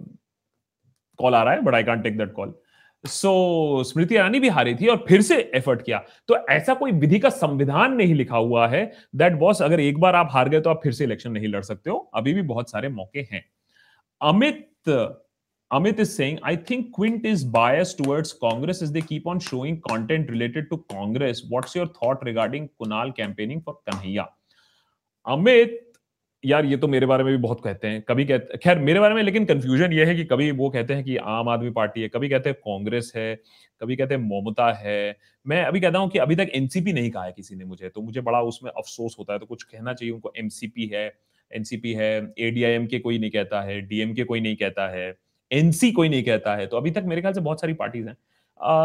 call आ रहा है but I can't take that call so Smriti Irani भी हारी थी और फिर से एफर्ट किया। तो ऐसा कोई विधि का संविधान नहीं लिखा हुआ है। दैट बॉस अगर एक बार आप हार गए तो आप फिर से इलेक्शन नहीं लड़ सकते हो। अभी भी बहुत सारे मौके हैं। Amit Amit is saying, I think Quint is biased towards Congress as they keep on showing content related to Congress. What's your thought regarding Kunal campaigning for Kanhaiya? Amit, यार ये तो मेरे बारे में भी बहुत कहते हैं कभी कहते खैर मेरे बारे में लेकिन कंफ्यूजन ये है कि कभी वो कहते हैं कि आम आदमी पार्टी है कभी कहते हैं कांग्रेस है कभी कहते हैं ममता है मैं अभी कहता हूँ कि अभी तक एनसीपी नहीं कहा है किसी ने मुझे तो मुझे बड़ा उसमें अफसोस होता है तो कुछ कहना चाहिए उनको एमसीपी है एनसीपी है एडीआईएम के कोई नहीं कहता है डीएम के कोई नहीं कहता है एनसी कोई नहीं कहता है। तो अभी तक मेरे ख्याल से बहुत सारी पार्टीज़ हैं।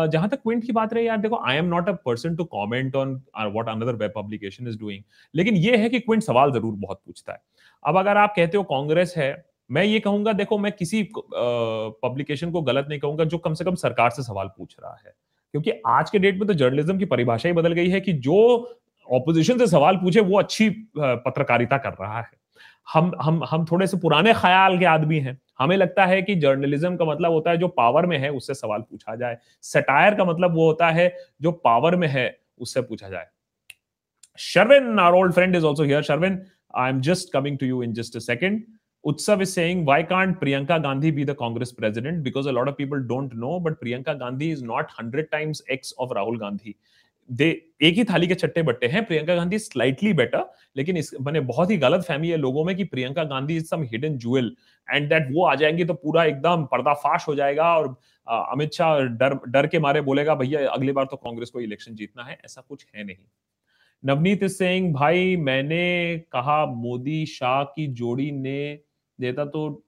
जहाँ तक क्विंट की बात रही यार देखो I am not a person to comment on what another web publication is doing लेकिन ये है कि क्विंट सवाल ज़रूर बहुत पूछता है। अब अगर आप कहते हो कांग्रेस है मैं ये कहूँगा देखो मैं किसी पब्लिकेशन uh, को गलत नहीं कहूँगा जो कम से कम सरकार से सवाल पूछ रहा है। क्योंकि आज के डेट में तो जर्नलिज्म की परिभाषा ही बदल गई है कि जो ऑपोजिशन से सवाल पूछे वो अच्छी पत्रकारिता कर रहा है। हम हम हम थोड़े से पुराने ख्याल के आदमी हैं। हमें लगता है कि जर्नलिज्म का मतलब होता है जो पावर में है उससे सवाल पूछा जाए सटायर का मतलब वो होता है जो पावर में है उससे पूछा जाए Sharvin our old friend is also here Sharvin I am just coming to you in just a Utsav is saying, why can't Priyanka Gandhi be the Congress president? Because a lot of people don't know, but Priyanka Gandhi is not 100 times X of Rahul Gandhi. दे, एक ही थाली के छट्टे बट्टे हैं। Priyanka Gandhi slightly better लेकिन इस, मैंने बहुत ही गलत फहमी है लोगों में कि Priyanka Gandhi is some hidden jewel and that वो आ जाएँगे तो पूरा एकदम पर्दाफाश हो जाएगा और अमित शाह डर डर के मारे बोलेगा, भैया, अगली बार तो कांग्रेस को इलेक्शन जीतना है। ऐसा कुछ है नहीं। नवनीत सिंह भाई, मैंने कहा मोदी शाह की जोड़ी ने देता तो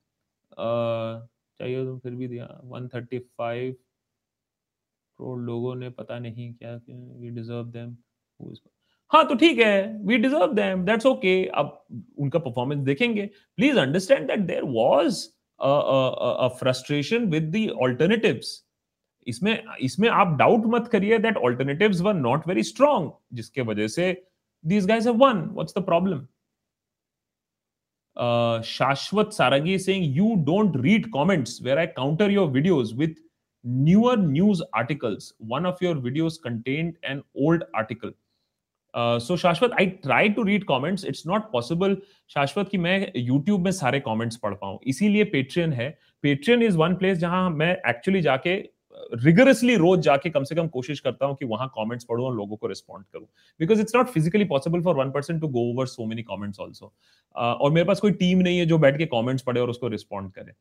चाहिए तो फिर भी दिया 135 करोड़ लोगों ने पता नहीं क्या वी डिजर्व देम हाँ तो ठीक है we deserve them that's okay अब उनका परफॉर्मेंस देखेंगे। Please understand that there was frustration with the alternatives इसमें इसमें आप डाउट मत करिए that alternatives were not very strong जिसके वजह से these guys have won what's the problem Shashwat Sargi saying you don't read comments where I counter your videos with newer news articles. One of your videos contained an old article. Uh, so Shashwat I try to read comments it's not possible Shashwat कि मैं YouTube में सारे comments पढ़ पाऊँ। इसीलिए Patreon है। Patreon is one place जहाँ मैं एक्चुअली जाके रिगरसली रोज जाके कम से कम कोशिश करता हूँ कि वहाँ कमेंट्स पढ़ू और लोगों को रिस्पॉन्ड करूँ। Because it's not physically possible for one person to go over so many comments also और मेरे पास कोई टीम नहीं है जो बैठ के कमेंट्स पढ़े और उसको रिस्पॉन्ड करे।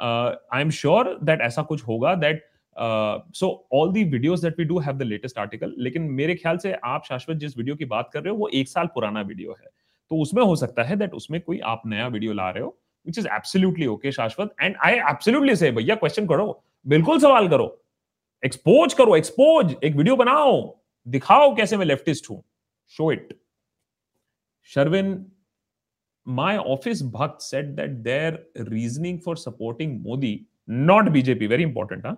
आई एम श्योर दैट ऐसा कुछ होगा that so all the videos that we do have the latest article लेकिन मेरे ख्याल से आप शाश्वत जिस वीडियो की बात कर रहे हो, वो एक साल पुराना वीडियो है। तो उसमें हो सकता है दैट उसमें कोई आप नया वीडियो ला रहे हो which is absolutely okay Shashwat. And I absolutely से भैया क्वेश्चन करो, बिल्कुल सवाल करो। एक्सपोज करो एक्सपोज एक वीडियो बनाओ, दिखाओ कैसे मैं लेफ्टिस्ट हूँ। Show it Sharvin my office bhakt said that their reasoning for supporting Modi, not BJP, very important, huh?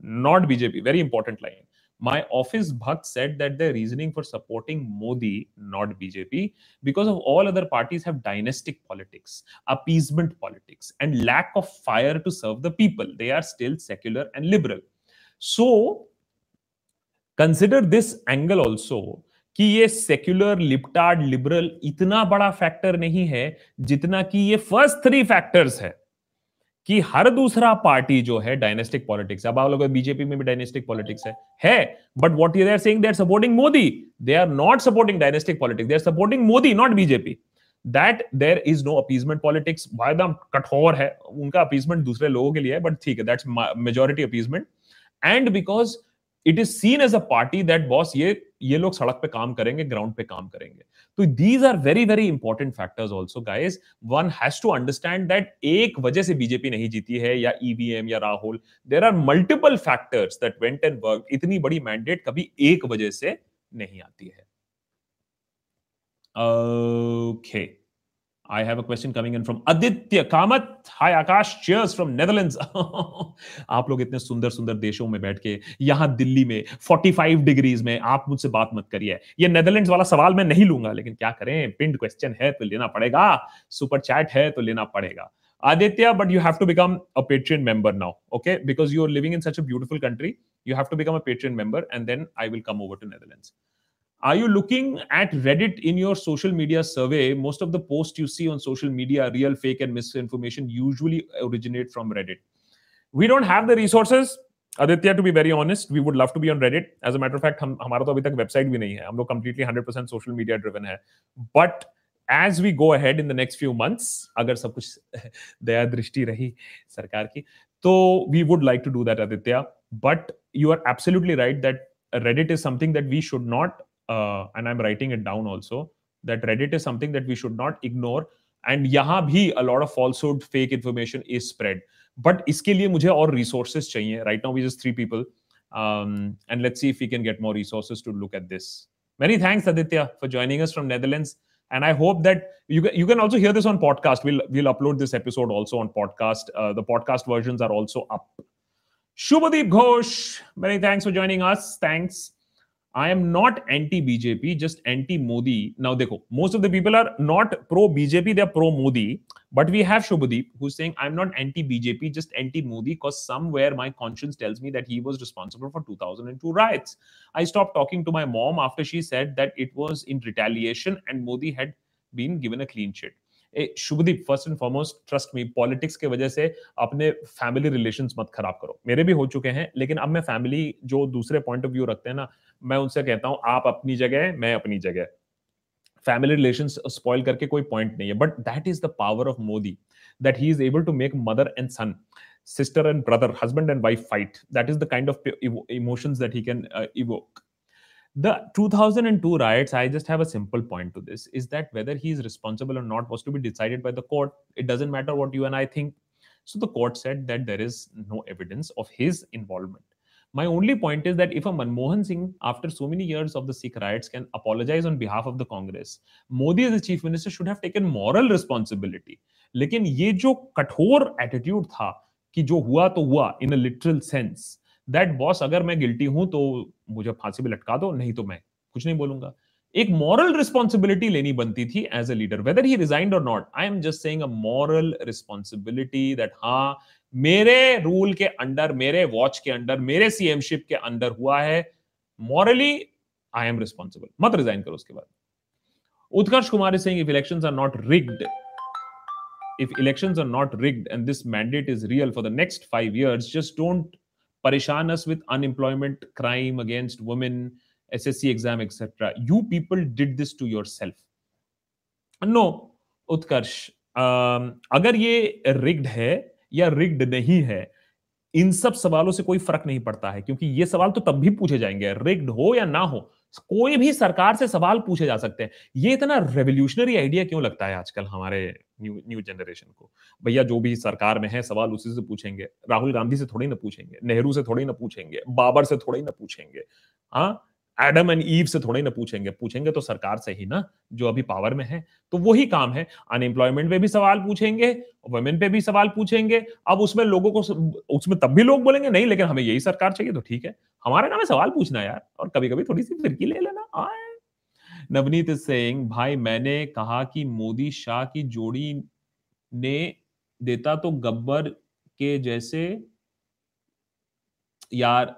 Not BJP, very important line. My office Bhakt said that their reasoning for supporting Modi, not BJP, because of all other parties have dynastic politics, appeasement politics, and lack of fire to serve the people. They are still secular and liberal. So, consider this angle also कि ये secular लिप्टार्ड liberal इतना बड़ा factor नहीं है जितना कि ये first three factors है कि हर दूसरा पार्टी जो है डायनेस्टिक पॉलिटिक्स अब आप लोग बीजेपी में भी डायनेस्टिक पॉलिटिक्स है है। But what you are saying they are supporting Modi they are not supporting dynastic politics they are supporting Modi not BJP that there is no appeasement politics वायदा कठोर है? उनका अपीजमेंट दूसरे लोगों के लिए है बट ठीक है that's majority appeasement and because it is seen as a party that boss ये ये लोग सड़क पे काम करेंगे ग्राउंड पे काम करेंगे। तो these are very very important factors also guys one has to understand that एक वजह से बीजेपी नहीं जीती है, या ईवीएम e या Rahul there are multiple factors that went and work इतनी बड़ी मैंडेट कभी एक वजह से नहीं आती है। Okay okay. I have a question coming in from Aditya Kamat. Hi Akash, cheers from Netherlands. आप लोग इतने सुंदर सुंदर देशों में बैठ के यहाँ दिल्ली में 45 डिग्रीज में आप मुझसे बात मत करिए ये नेदरलैंड्स वाला सवाल मैं नहीं लूँगा लेकिन क्या करें पिंड क्वेश्चन है तो लेना पड़ेगा सुपर चैट है तो लेना पड़ेगा Aditya, but you have to become a Patreon member now, okay? Because you're living in such a beautiful country, you have to become a Patreon member, and then I will come over to Netherlands. Are you looking at Reddit in your social media survey? Most of the posts you see on social media, real, fake, and misinformation, usually originate from Reddit. We don't have the resources. Aditya, to be very honest, we would love to be on Reddit. As a matter of fact, हम हमारा तो अभी तक website भी नहीं है हम लोग completely 100% social media driven है. But as we go ahead in the next few months, अगर सब कुछ (laughs) दया दृष्टि रही सरकार की, तो we would like to do that, Aditya. But you are absolutely right that Reddit is something that we should not uh, and I'm writing it down also that Reddit is something that we should not ignore. And यहाँ भी a lot of falsehood, fake information is spread. But इसके लिए मुझे और resources चाहिए. Right now we just three people, um, and let's see if we can get more resources to look at this. Many thanks, Aditya, for joining us from Netherlands. And I hope that you you can also hear this on podcast. We'll we'll upload this episode also on podcast. Uh, the podcast versions are also up. Shubhadeep Ghosh, many thanks for joining us. Thanks. I am not anti BJP, just anti Modi. Now, dekho, most of the people are not pro BJP, they are pro Modi. But we have Shubhadeep who's saying, I'm not anti BJP, just anti Modi, because somewhere my conscience tells me that he was responsible for 2002 riots. I stopped talking to my mom after she said that it was in retaliation and Modi had been given a clean sheet. Shubhdeep first and foremost trust me politics के वजह से अपने family relations मत खराब करो। मेरे भी हो चुके हैं लेकिन अब मैं फैमिली जो दूसरे पॉइंट ऑफ़ व्यू रखते हैं ना मैं उनसे कहता हूँ आप अपनी जगह मैं अपनी जगह फैमिली रिलेशन स्पॉइल करके कोई पॉइंट नहीं है but that is the power of Modi that he is able to make mother and son sister and brother husband and wife fight. That is the kind of emotions he can uh, evoke. the 2002 riots i just have a simple point to this is that whether he is responsible or not was to be decided by the court it doesn't matter what you and i think so the court said that there is no evidence of his involvement My only point is that if a Manmohan Singh, after so many years of the Sikh riots, can apologize on behalf of the Congress, Modi as the chief minister should have taken moral responsibility. लेकिन ये जो कठोर attitude था कि जो हुआ तो हुआ इन अ लिटरल सेंस that boss अगर मैं गिल्टी हूँ तो मुझे फांसी पे लटका दो, नहीं तो मैं कुछ नहीं बोलूँगा। एक मॉरल रिस्पॉन्सिबिलिटी लेनी बनती थी as a leader whether he resigned or not I am just saying moral responsibility that हाँ मेरे रूल के अंडर मेरे वॉच के अंडर मेरे सीएमशिप के अंडर हुआ है। मॉरली आई एम रिस्पॉन्सिबल मत रिजाइन करो उसके बाद। Utkarsh Kumar is saying if elections are not rigged if elections are not rigged and this mandate is real for the next 5 years, just don't परेशान us with unemployment crime against women S S C exam etcetera you people did this to yourself no Utkarsh अगर ये rigged है या rigged नहीं है इन सब सवालों से कोई फ़र्क नहीं पड़ता है, क्योंकि ये सवाल तो तब भी पूछे जाएँगे रिग्ड हो या ना हो। कोई भी सरकार से सवाल पूछे जा सकते हैं। ये इतना रेवोल्यूशनरी आइडिया क्यों लगता है आजकल हमारे न्यू न्यू जनरेशन को? भैया, जो भी सरकार में है, सवाल उसी से पूछेंगे। राहुल गांधी से थोड़ी ना पूछेंगे, नेहरू से थोड़ी ना पूछेंगे, बाबर से थोड़ी ना पूछेंगे। हाँ? एडम एंड ईव से थोड़े ना पूछेंगे। पूछेंगे तो सरकार से ही ना, जो अभी पावर में है तो वही काम है। अनएम्प्लॉयमेंट पे भी सवाल पूछेंगे वुमेन पे भी सवाल पूछेंगे। अब उसमें लोगों को उसमें तब भी लोग बोलेंगे, नहीं, लेकिन हमें यही सरकार चाहिए तो ठीक है। हमारे नाम है सवाल पूछना यार, और कभी कभी थोड़ी सी फिरकी ले लेना। नवनीत सिंह भाई, मैंने कहा कि मोदी शाह की जोड़ी ने देता तो गब्बर के जैसे, यार,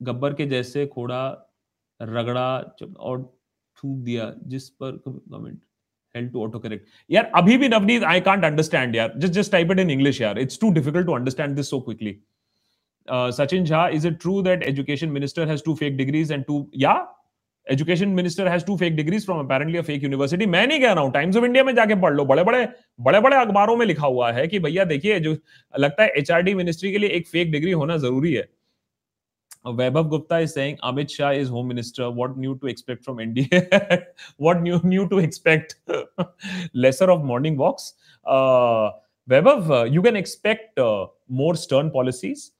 गब्बर के जैसे खोड़ा रगड़ा और थूक दिया, जिस पर comment help to auto correct यार, अभी भी नवनीत आई कांट अंडरस्टैंड यार। Just just type it in English यार। It's too difficult to understand this so quickly Sachin Jha is it true that education minister has two fake degrees and two या? Education minister has two fake degrees from apparently fake university मैं नहीं कह रहा हूँ times of India में जाके पढ़ लो। बड़े बड़े बड़े बड़े अखबारों में लिखा हुआ है कि भैया देखिए, जो लगता है एचआरडी मिनिस्ट्री के लिए एक फेक डिग्री होना ज़रूरी है। Vaibhav Gupta is saying Amit Shah is home minister. What new to expect from NDA? what new new to expect? Lesser of morning walks. Uh, Vaibhav, uh, you can expect uh, more stern policies.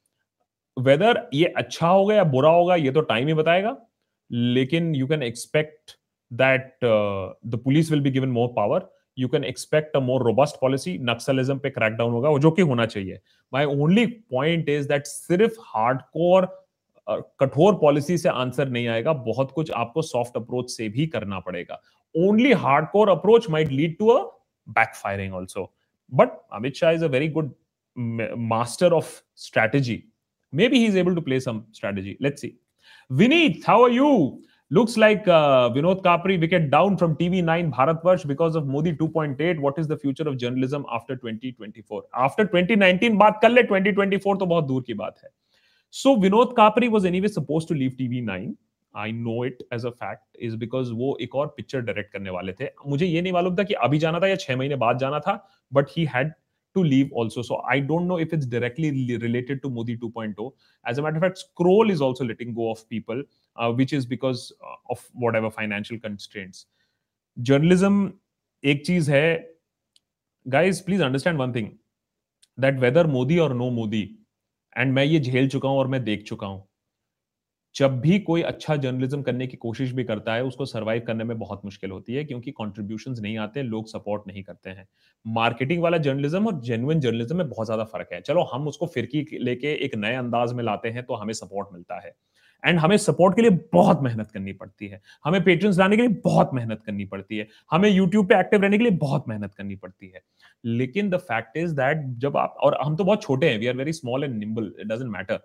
Whether ये अच्छा होगा या बुरा होगा ये तो time ही बताएगा लेकिन you can expect that the police will be given more power you can expect a more robust policy naxalism पे क्रैकडाउन होगा वो जो कि होना चाहिए my only point is that सिर्फ़ हार्डकोर कठोर पॉलिसी से आंसर नहीं आएगा। बहुत कुछ आपको सॉफ्ट अप्रोच से भी करना पड़ेगा। Only hard core approach might lead to a back firing also but Amit Shah is a very good master of strategy may be is able to play some strategy let's see Vineet how are you looks like Vinod Kapri wicket down from TV nine Bharat Varsh because of Modi two point eight what is the future of journalism after twenty four after twenty nineteen बात कर ले twenty twenty four तो बहुत दूर की बात है so Vinod Kapri was anyway suppose to leave TV nine I know it as a fact is because वो एक और पिक्चर डायरेक्ट करने वाले थे। मुझे ये नहीं मालूम था कि अभी जाना था या छह महीने बाद जाना था but he had to leave also so I don't know if it's directly related to Modi two point o as a matter fact scroll is also letting go of people which is because of whatever financial constants journalism एक चीज़ है। Guys please understand one thing that whether Modi और no Modi and मैं ये झेल चुका हूँ और मैं देख चुका हूँ। जब भी कोई अच्छा जर्नलिज्म करने की कोशिश भी करता है, उसको सर्वाइव करने में बहुत मुश्किल होती है, क्योंकि कॉन्ट्रीब्यूशन नहीं आते, लोग सपोर्ट नहीं करते हैं। मार्केटिंग वाला जर्नलिज्म और जेनुअन जर्नलिज्म में बहुत ज़्यादा फ़र्क है। चलो, हम उसको फिरकी लेके एक नए अंदाज में लाते हैं तो हमें सपोर्ट मिलता है। एंड हमें सपोर्ट के लिए बहुत मेहनत करनी पड़ती है। हमें पेट्रन्स लाने के लिए बहुत मेहनत करनी पड़ती है। हमें यूट्यूब पे एक्टिव रहने के लिए बहुत मेहनत करनी पड़ती है। लेकिन द फैक्ट इज़ दैट जब आप, और हम तो बहुत छोटे हैं we are very small and nimble it doesn't matter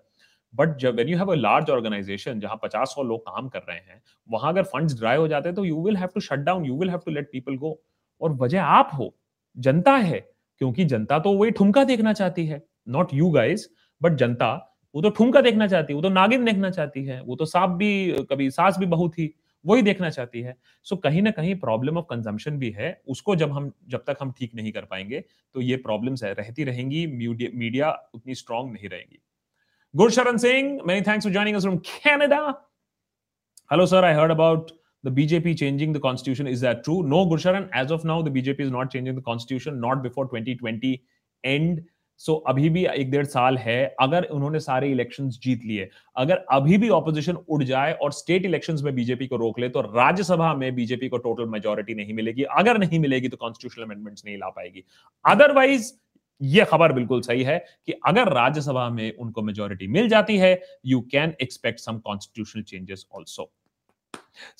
but जब when you have a large organisation जहाँ पचास सौ लोग काम कर रहे हैं, वहाँ अगर फंड्स ड्राई हो जाते हैं तो you will have to shut down you will have to let people go और वजह आप हो, जनता है, क्योंकि जनता तो वही ठुमका देखना चाहती है नॉट यू गाइज़ बट जनता वो तो ठुमका देखना चाहती है वो तो नागिन देखना चाहती है वो तो सांप भी कभी सास भी बहुत थी वही देखना चाहती है सो so, कहीं ना कहीं प्रॉब्लम ऑफ़ कंजम्पशन भी है उसको जब हम जब तक हम ठीक नहीं कर पाएँगे तो ये प्रॉब्लम्स रहती रहेंगी मीडिया उतनी स्ट्रांग नहीं रहेगी Gursharan Singh many thanks for joining us from Canada hello sir I heard about the BJP changing the constitution. Is that true? No, Gursharan. As of now, the BJP is not changing the constitution. Not before 2020 end. So so, अभी भी एक डेढ़ साल है अगर उन्होंने सारे elections जीत लिए अगर अभी भी ऑपोजिशन उड़ जाए और स्टेट इलेक्शंस में बीजेपी को रोक ले तो राज्यसभा में बीजेपी को टोटल मेजोरिटी नहीं मिलेगी। अगर नहीं मिलेगी तो कॉन्स्टिट्यूशनल अमेंडमेंट्स नहीं ला पाएगी। अदरवाइज़ यह खबर बिल्कुल सही है कि अगर राज्यसभा में उनको मेजोरिटी मिल जाती है you can expect some constitutional changes also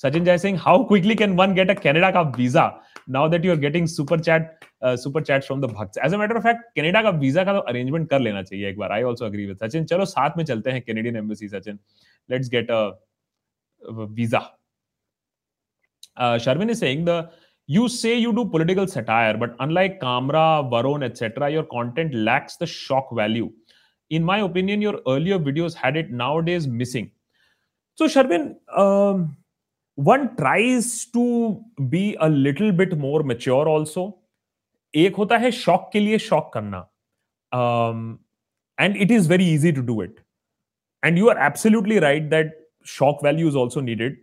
Sachin Jai saying, how quickly can one get a Canada का visa now that you are getting super chat uh, super chats from the bhakts? As a matter of fact, Canada का visa का तो arrangement कर लेना चाहिए एक बार. I also agree with Sachin. चलो साथ में चलते हैं Sachin. Let's get a, a visa. Uh, Sharvin is saying the you say you do political satire, but unlike Kamra, Varun, etc., your content lacks the shock value. In my opinion, your earlier videos had it nowadays missing. So, Sharvin, um, one tries to be a little bit more mature also एक होता है shock के लिए shock करना। And it is very easy to do it and you are absolutely right that shock value is also needed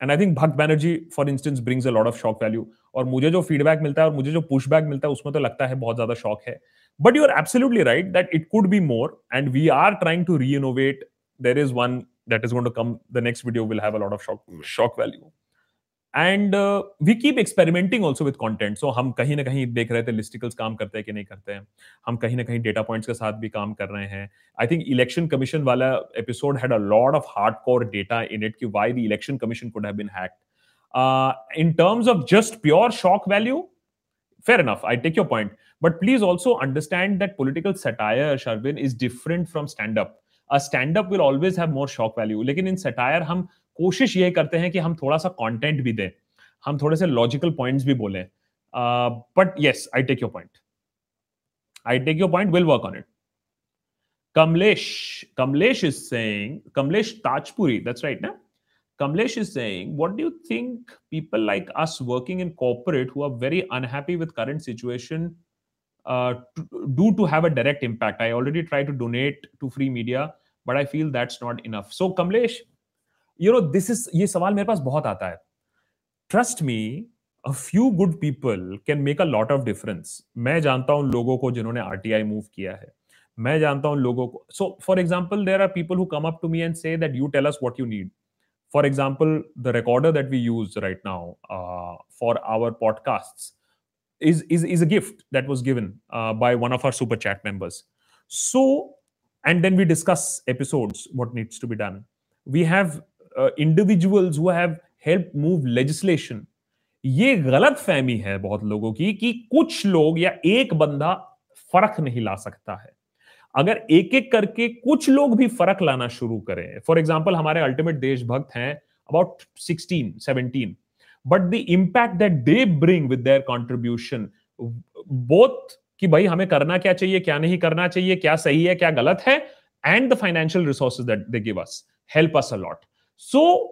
and I think Bhakt Banerjee for instance brings a lot of shock value और मुझे जो feedback मिलता है और मुझे जो pushback मिलता है, उसमें तो लगता है बहुत ज़्यादा शॉक है। But you are absolutely right that it could be more and we are trying to re innovate there is one that is going to come the next video will have a lot of shock shock value. And we keep experimenting also with content so हम कहीं ना कहीं देख रहे थे लिस्टिकल्स काम करते हैं कि नहीं करते हैं। हम कहीं ना कहीं डेटा पॉइंट्स के साथ भी काम कर रहे हैं। आई थिंक इलेक्शन कमीशन वाला episode had a lot of hard core data in it कि why the election commission could have been hacked in terms of just pure shock value fair enough i take your point. But please also understand that political satire sharvin is different from stand up stand up will always have more shock value लेकिन in satire हम कोशिश ये करते हैं कि हम थोड़ा सा कंटेंट भी दें हम थोड़े से लॉजिकल पॉइंट्स भी बोलें but yes I take your point I take your point will work on it Kamlesh Kamlesh is saying Kamlesh Tajpuri that's right ना Kamlesh is saying, what do you think people like us working in corporate who are very unhappy with current situation uh, do to have a direct impact? I already try to donate to free media, but I feel that's not enough. So, Kamlesh, you know this is ये सवाल मेरे पास बहुत आता है trust me a few good people can make a lot of difference मैं जानता हूँ लोगों को जिन्होंने आरटीआई मूव किया है मैं जानता हूँ लोगों को so for example there are people who come up to me and say that you tell us what you need for example the recorder that we use right now uh, for our podcasts is, is is a gift that was given uh, by one of our super chat members. So and then we discuss episodes what needs to be done. We have individuals who have help move legislation ये गलत फहमी है बहुत लोगों की कि कुछ लोग या एक बंदा फ़र्क नहीं ला सकता है। अगर एक एक करके कुछ लोग भी फ़र्क लाना शुरू करें। फॉर एग्ज़ाम्पल हमारे अल्टीमेट देशभक्त हैं about sixteen seventeen But the impact that they bring with their contribution both कि भाई हमें करना क्या चाहिए क्या नहीं करना चाहिए क्या सही है क्या गलत है and the financial resources that they give us help us a lot So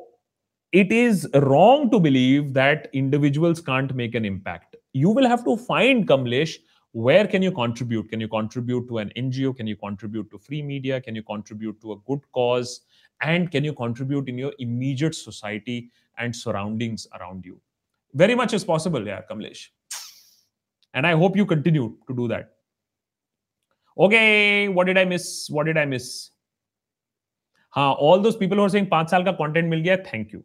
it is wrong to believe that individuals can't make an impact. You will have to find Kamlesh where can you contribute can you contribute to an ngo can you contribute to free media can you contribute to a good cause and can you contribute in your immediate society and surroundings around you very much is possible yeah kamlesh and i hope you continue to do that okay what did i miss what did i miss हाँ all those people are saying पांच साल का content मिल गया thank you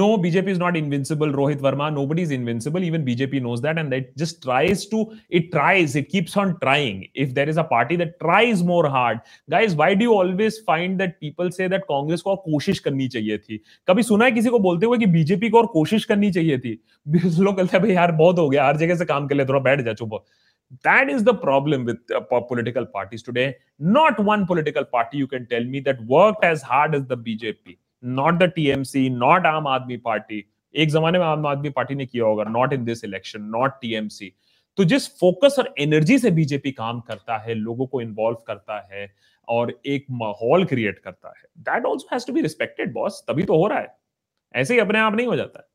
No bjp is not invincible rohit verma nobody is invincible even bjp knows that and it just tries to it tries it keeps on trying if there is a party that tries more hard guys why do you always find that people say that Congress को कोशिश करनी चाहिए थी कभी सुना है किसी को बोलते हुए कि बीजेपी को और कोशिश करनी चाहिए थी लोग कहते हैं भाई यार बहुत हो गया हर जगह से काम कर ले थोड़ा बैठ जा चुप that is the problem with uh, political parties today. Not one political party you can tell me that worked as hard as the BJP, not the TMC, not Aam Aadmi Party. एक जमाने में आम Aadmi party ने किया होगा not in this election not TMC तो जिस focus और एनर्जी से बीजेपी काम करता है लोगों को इन्वॉल्व करता है और एक माहौल क्रिएट करता है that also has to be respected boss तभी तो हो रहा है ऐसे ही अपने आप नहीं हो जाता है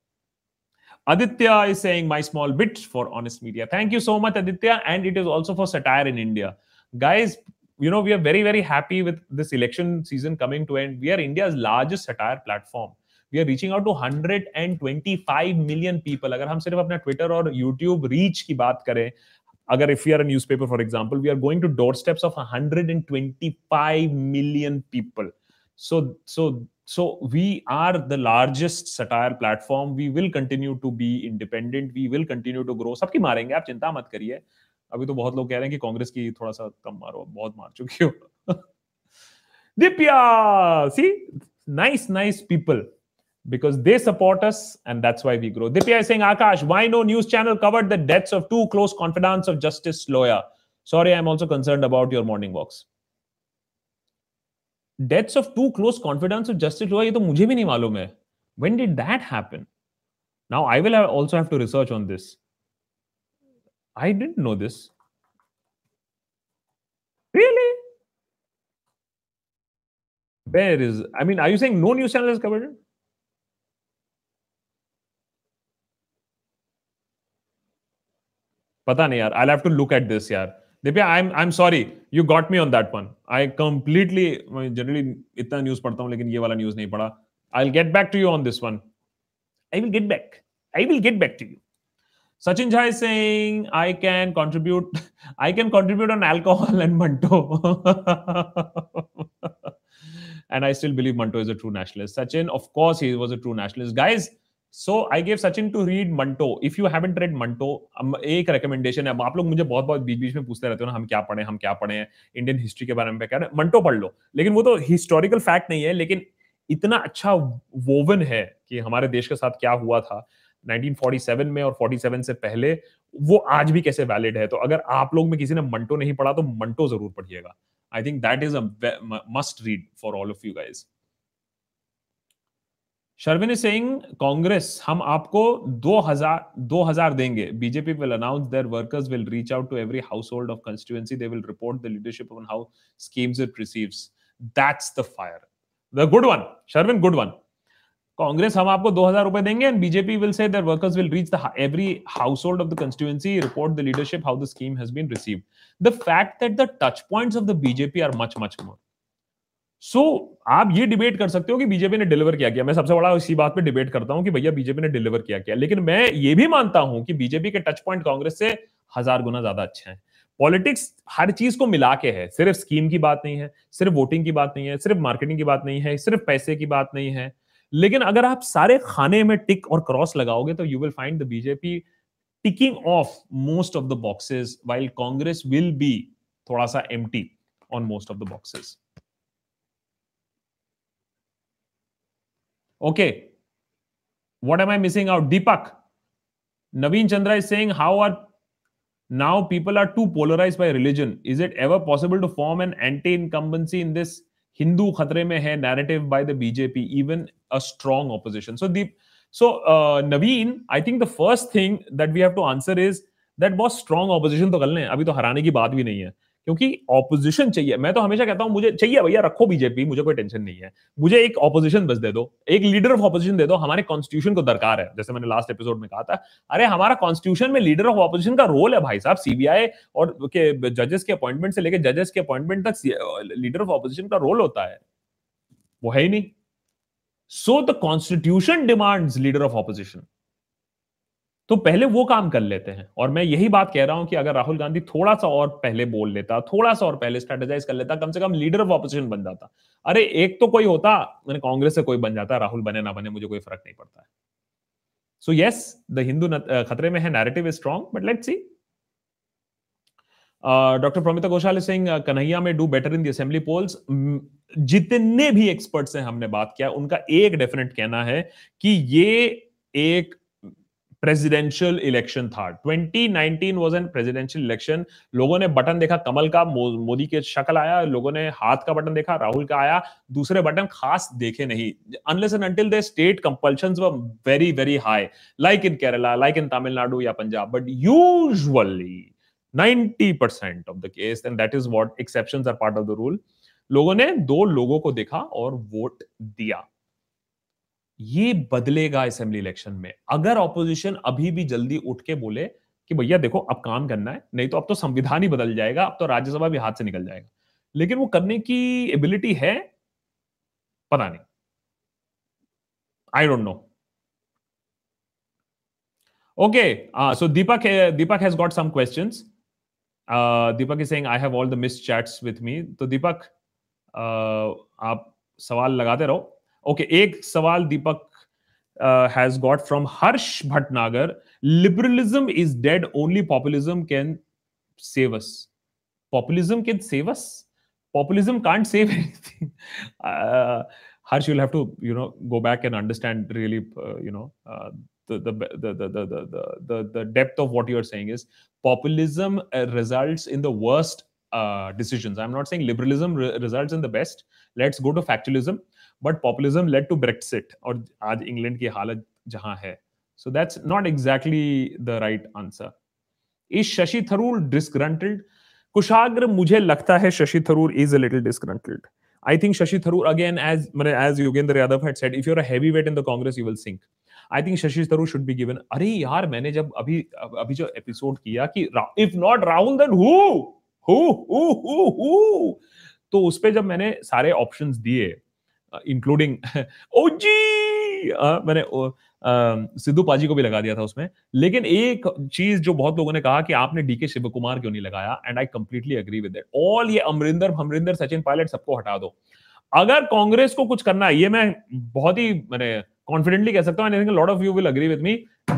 Aditya is saying my small bit for honest media. Thank you so much, Aditya. And it is also for satire in India. Guys, you know, we are very, very happy with this election season coming to end. We are India's largest satire platform. We are reaching out to 125 million people. अगर हम सिर्फ अपना Twitter और YouTube reach की बात करें, अगर if we are a newspaper, for example, we are going to doorsteps of 125 million people. So, so so we are the largest satire platform we will continue to be independent we will continue to grow सबकी मारेंगे आप चिंता मत करिए अभी तो बहुत लोग कह रहे हैं कि कांग्रेस की थोड़ा सा कम मारो बहुत मार चुकी हो दिप्या सी nice nice people because they support us and that's why we grow dipya is saying akash why no news channel covered the deaths of two close confidants of justice lawyer sorry i'm also concerned about your morning walks deaths of two close confidence of justice हुआ ये तो मुझे भी नहीं मालूम है when did that happen now i will have also have to research on this i didn't know this. Really? Where is, i mean, are you saying no news channel has covered it? पता नहीं यार I have to look at this यार। Divya I am I am sorry you got me on that one I completely generally इतना news पढ़ता हूँ, लेकिन ये वाला न्यूज़ नहीं पढ़ा। I will get back to you on this one I will get back I will get back to you Sachin Jha is saying, I can contribute, I can contribute on alcohol and Manto. and I still believe Manto is a true nationalist. Sachin, of course, he was a true nationalist. Guys, so I gave Sachin to read Manto. If you haven't read Manto, एक recommendation है आप लोग मुझे बहुत बहुत बीच बीच में पूछते रहते हो ना हम क्या पढ़े हम क्या पढ़े इंडियन हिस्ट्री के बारे में क्या मंटो पढ़ लो लेकिन वो तो हिस्टोरिकल फैक्ट नहीं है लेकिन इतना अच्छा वोवन है कि हमारे देश के साथ क्या हुआ था 1947 में और 47 से पहले, वो आज भी कैसे वैलिड है? तो अगर आप लोग में किसी ने मंटो नहीं पढ़ा तो मंटो ज़रूर पढ़िएगा। I think that is a must read for all of you guys Sharvin saying Congress हम आपको 2000 2000 देंगे। BJP will announce their workers will reach out to every household of constituency they will report the leadership on how schemes it receives that's the fire the good one Sharvin good one Congress हम आपको 2000 रुपए देंगे and BJP will say their workers will reach the every household of the constituency report the leadership how the scheme has been received the fact that the touch points of the BJP are much much more so आप ये debate कर सकते हो कि BJP ने deliver किया किया। मैं सबसे बड़ा इसी बात पे डिबेट करता हूँ कि भैया बीजेपी ने डिलीवर किया किया। लेकिन मैं ये भी मानता हूँ कि बीजेपी के टच पॉइंट कांग्रेस से हज़ार गुना ज़्यादा अच्छे हैं। पॉलिटिक्स हर चीज़ को मिला के है। सिर्फ़ स्कीम की बात नहीं है, सिर्फ़ वोटिंग की बात नहीं है, सिर्फ़ मार्केटिंग की बात नहीं है, सिर्फ़ पैसे की बात नहीं है। लेकिन अगर आप सारे खाने में टिक और क्रॉस लगाओगे तो you will find the BJP ticking off most of the boxes while Congress will be थोड़ा सा am on most of the boxes okay what am I missing out Deepak Naveen Chandra is saying how are now people are to polarise by religion is it ever possible to form an anti incumbency in this Hindu खतरे में है narrative by the BJP even a strong opposition so Deep so Naveen I think the first thing that we have to answer is that बहुत strong opposition तो कर लें अभी तो हराने की बात भी नहीं है। क्योंकि ऑपोजिशन चाहिए। मैं तो हमेशा कहता हूँ, मुझे चाहिए भैया, रखो बीजेपी मुझे कोई टेंशन नहीं है। मुझे एक ऑपोजिशन बस दे दो, एक लीडर ऑफ़ ऑपोजिशन दे दो, हमारे कॉन्स्टिट्यूशन को दरकार है। जैसे मैंने लास्ट एपिसोड में कहा था, अरे हमारा कॉन्स्टिट्यूशन में लीडर ऑफ़ ऑपोजिशन का रोल है भाई साहब सीबीआई और के जजेस के अपॉइंटमेंट से लेकर जजेस के अपॉइंटमेंट तक लीडर ऑफ़ ऑपोजिशन का रोल होता है। वो है ही नहीं। So the constitution demands leader of opposition तो पहले वो काम कर लेते हैं। और मैं यही बात कह रहा हूँ कि अगर राहुल गांधी थोड़ा सा और पहले बोल लेता थोड़ा सा और पहले स्ट्रेटेजाइज कर लेता, कम से कम लीडर ऑफ़ ऑपोजिशन बन जाता। अरे, एक तो कोई होता, मैंने कांग्रेस से कोई बन जाता, राहुल बने ना बने, मुझे कोई फ़र्क नहीं पड़ता। है सो यस द हिंदू खतरे में है narrative is strong but let see doctor Pramita Ghoshal Singh Kanhaiya may do better in the assembly polls जितने भी एक्सपर्ट से हमने बात किया, उनका एक डेफिनेट कहना है कि ये एक प्रेसिडेंशियल इलेक्शन था। 2019 वाज एन प्रेसिडेंशियल इलेक्शन लोगों ने बटन देखा, कमल का मोदी के शक्ल आया, लोगों ने हाथ का बटन देखा, राहुल का आया। दूसरे बटन खास देखे नहीं। Unless and until the state compulsions were very high like in Kerala like in Tamil Nadu या Punjab but usually 90% of the case and that is what exceptions are part of the rule लोगों ने दो लोगों को देखा और vote दिया। ये बदलेगा असेंबली इलेक्शन में। अगर ऑपोजिशन अभी भी जल्दी उठ के बोले कि भैया देखो अब काम करना है नहीं तो अब तो संविधान ही बदल जाएगा अब तो राज्यसभा भी हाथ से निकल जाएगा। लेकिन वो करने की एबिलिटी है? पता नहीं। I don't know okay so Deepak Deepak has got some questions Deepak is saying I have all the miss chats with me तो दीपक uh, आप सवाल लगाते रहो। okay ek sawal deepak uh, has got from harsh bhatnagar liberalism is dead only populism can save us populism can save us populism can't save (laughs) anything uh, harsh you'll have to you know go back and understand really uh, you know uh, the, the, the, the, the, the, depth of what you're saying is populism results in the worst decisions. I'm not saying liberalism results in the best. Let's go to factualism. But populism led to Brexit और आज England की हालत जहाँ है। So that's not exactly the right answer is Shashi Tharoor disgruntled Kushagra मुझे लगता है Shashi Tharoor is a little disgruntled I think Shashi Tharoor again as मैंने as Yogendra Yadav had said if you heavy weight in the Congress you will sink I think Shashi Tharoor should be given अरे यार, मैंने जब अभी अभी जो episode किया कि if not Rahul then who who who who तो उस पे जब मैंने सारे ऑप्शंस दिए इंक्लूडिंग ओजी (laughs) मैंने सिद्धू पाजी को भी लगा दिया था उसमें। लेकिन एक चीज़ जो बहुत लोगों ने कहा कि आपने डीके शिव कुमार क्यों नहीं लगाया? And I completely agree with all ये अमरिंदर हमरिंदर सचिन पायलट सबको हटा दो। अगर कांग्रेस को कुछ करना है, ये मैं बहुत ही मैंने कॉन्फिडेंटली कह सकता हूँ lot of you will agree with me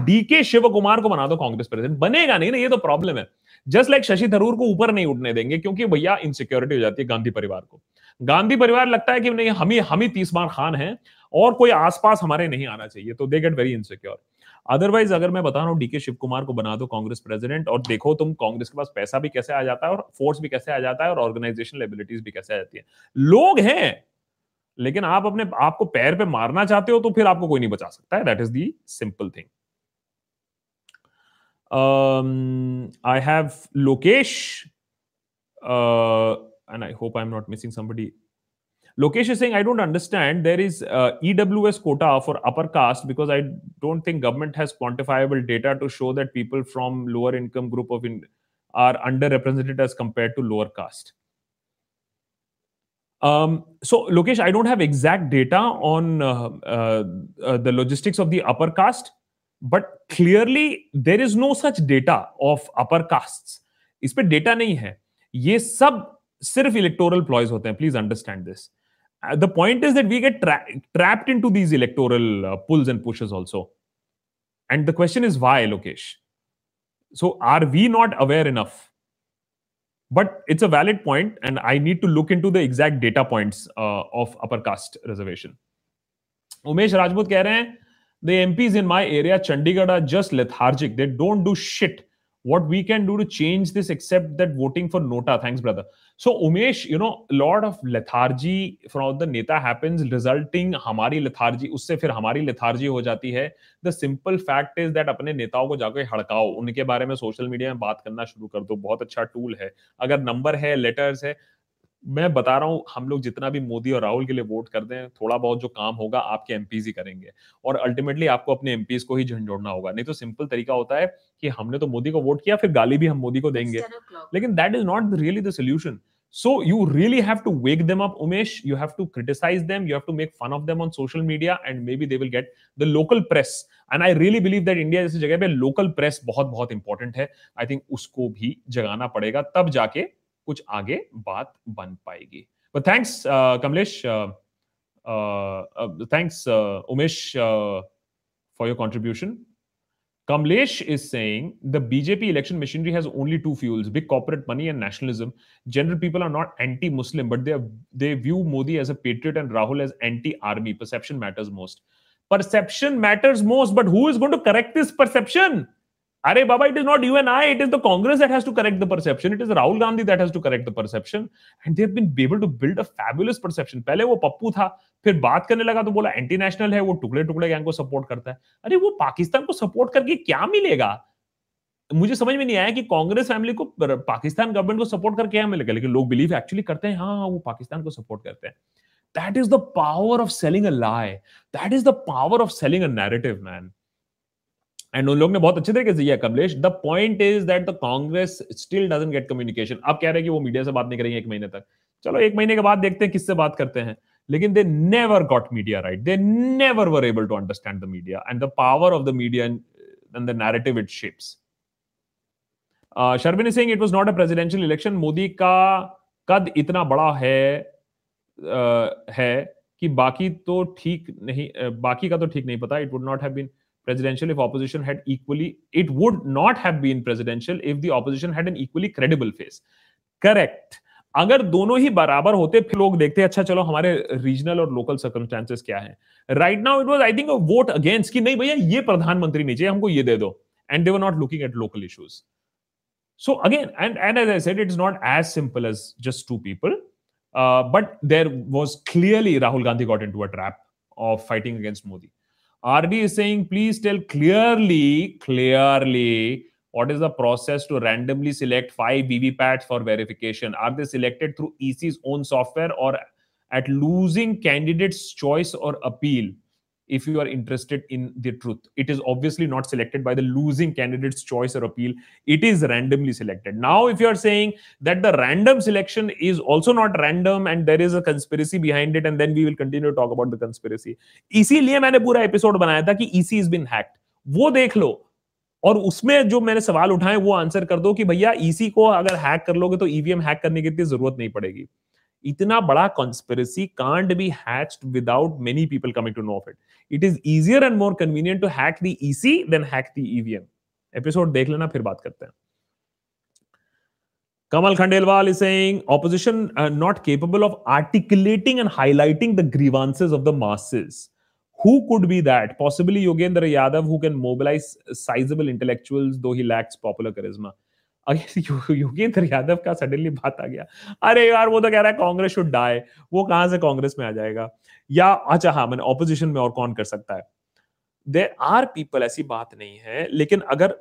DK Shiv Kumar को बना दो कांग्रेस प्रेसिडेंट बनेगा नहीं ना, ये तो प्रॉब्लम है। जस्ट लाइक शशि थरूर को ऊपर नहीं उठने देंगे, क्योंकि भैया इनसिक्योरिटी हो जाती है गांधी परिवार को। गांधी परिवार लगता है कि नहीं, हम ही हम ही तीस बार खान है और कोई आसपास हमारे नहीं आना चाहिए तो they get very insecure otherwise अगर मैं बता रहा हूँ डीके शिव कुमार को बना दो कांग्रेस प्रेसिडेंट और देखो तुम कांग्रेस के पास पैसा भी कैसे आ जाता है और फोर्स भी कैसे आ जाता है और ऑर्गेनाइजेशन एबिलिटीज भी कैसे आ जाती है। लोग हैं, लेकिन आप अपने, आपको पैर पे मारना चाहते हो तो फिर आपको कोई नहीं बचा सकता है। That is the simple thing I have Lokesh And I hope I am not missing somebody Lokesh is saying, I don't understand. There is uh, EWS quota for upper caste because I don't think government has quantifiable data to show that people from lower income group of in, are underrepresented as compared to lower caste. Um, so, Lokesh, I don't have exact data on uh, uh, uh, the logistics of the upper caste, but clearly there is no such data of upper castes. इस पे data नहीं है ये सब सिर्फ़ electoral ploys होते हैं please understand this the point is that we get trapped into these electoral pulls and pushes also and the question is why Lokesh so are we not aware enough but it's a valid point and I need to look into the exact data points of upper caste reservation Umesh Rajput कह रहे हैं the MPs in my area Chandigarh are just lethargic they don't do shit what we can do to change this except that voting for nota thanks brother so umesh you know a lot of lethargy from the neta happens resulting hamari lethargy usse fir hamari lethargy ho jati hai the simple fact is that apne नेताओं को जाकर हड़काओ उनके बारे में social media में बात करना शुरू कर दो बहुत अच्छा टूल है अगर नंबर है लेटर्स है मैं बता रहा हूँ हम लोग जितना भी मोदी और राहुल के लिए वोट कर दें थोड़ा बहुत जो काम होगा आपके एमपीज ही करेंगे और अल्टीमेटली आपको अपने एमपीज को ही झंझोड़ना होगा नहीं तो सिंपल तरीका होता है कि हमने तो मोदी को वोट किया फिर गाली भी हम मोदी को देंगे लेकिन that is not really the solution So you really have to wake them up, Umesh. You have to criticize them. You have to make fun of them on social media, and maybe they will get the local press. And I really believe that India जैसी जगह पे local press बहुत बहुत important है. I think उसको भी जगाना पड़ेगा तब जाके कुछ आगे बात बन पाएगी uh, uh, uh, uh thanks uh, umesh uh, for your contribution kamlesh is saying the bjp election machinery has only two fuels big corporate money and nationalism general people are not anti muslim but they are, they view modi as a patriot and rahul as anti army perception matters most perception matters most but who is going to correct this perception Are Baba, it is not you and I, it is the Congress that has to correct the perception. It is Rahul Gandhi that has to correct the perception. And they have been able to build a fabulous perception. पहले वो पप्पू था फिर बात करने लगा तो बोला anti national है वो टुकड़े टुकड़े गैंग को सपोर्ट करता है अरे वो पाकिस्तान को सपोर्ट करके क्या मिलेगा मुझे समझ में नहीं आया कि कांग्रेस फैमिली को पाकिस्तान गवर्नमेंट को सपोर्ट करके क्या मिलेगा लेकिन लोग बिलीव एक्चुअली करते हैं हाँ वो पाकिस्तान को सपोर्ट करते हैं that is the power of selling a lie that is the power of selling a narrative man and उन लोग ने बहुत अच्छे तरीके से Kamlesh. The point is that the Congress still doesn't get communication अब कह रहे हैं कि वो मीडिया से बात नहीं करेंगे एक महीने तक। चलो एक महीने के बाद देखते हैं किससे बात करते हैं। लेकिन they never got media right they never were able to understand the media and the power of the media and the narrative it shapes Sharmin Singh it was not a presidential election Modi का कद इतना बड़ा है uh, है कि बाकी तो ठीक नहीं uh, बाकी का तो ठीक नहीं पता। It would not have been presidential, if opposition had equally, it would not have been presidential if the opposition had an equally credible face. Correct. अगर दोनों ही बराबर होते, फिर लोग देखते अच्छा चलो, हमारे रीजनल और लोकल सर्कमस्टेंसेस क्या है? Right now it was I think vote against कि, नहीं भैया, ये प्रधानमंत्री नहीं चाहिए हमको ये दे दो. And they're not looking at local issues so again and and as I said it is not as simple as just two people but there was clearly Rahul Gandhi got into a trap of fighting against Modi RD is saying, please tell clearly, clearly what is the process to randomly select five VVPATs for verification? Are they selected through EC's own software or at losing candidate's choice or appeal? If you are interested in the truth. It is obviously not selected by the losing candidate's choice or appeal. It is randomly selected. Now, if you are saying that the random selection is also not random and there is a conspiracy behind it, and then we will continue to talk about the conspiracy. इसीलिए मैंने पूरा episode बनाया था कि EC is been hacked वो देख लो और उसमें जो मैंने सवाल उठाए वो आंसर कर दो कि भैया ईसी को अगर हैक कर लोगे तो ईवीएम हैक करने की इतनी ज़रूरत नहीं पड़ेगी इतना बड़ा कॉन्स्पेरेसी कांड be hatched without many people coming to know of it it is easier and more convenient to hack the EC than hack the EVM episode देख लेना फिर बात करते हैं। Kamal Khandelwal is saying opposition not capable of articulating and highlighting the grievances of the masses Who could be that possibly Yogendra Yadav who can mobilize sizable intellectuals, though he lacks popular charisma. Yogendra Yadav का suddenly बात आ गया। अरे यार, वो तो कह रहा है कांग्रेस शुड डाई वो कहाँ से कांग्रेस में आ जाएगा? या अच्छा हाँ मैंने ऑपोजिशन में और कौन कर सकता है? देर आर पीपल ऐसी बात नहीं है, लेकिन अगर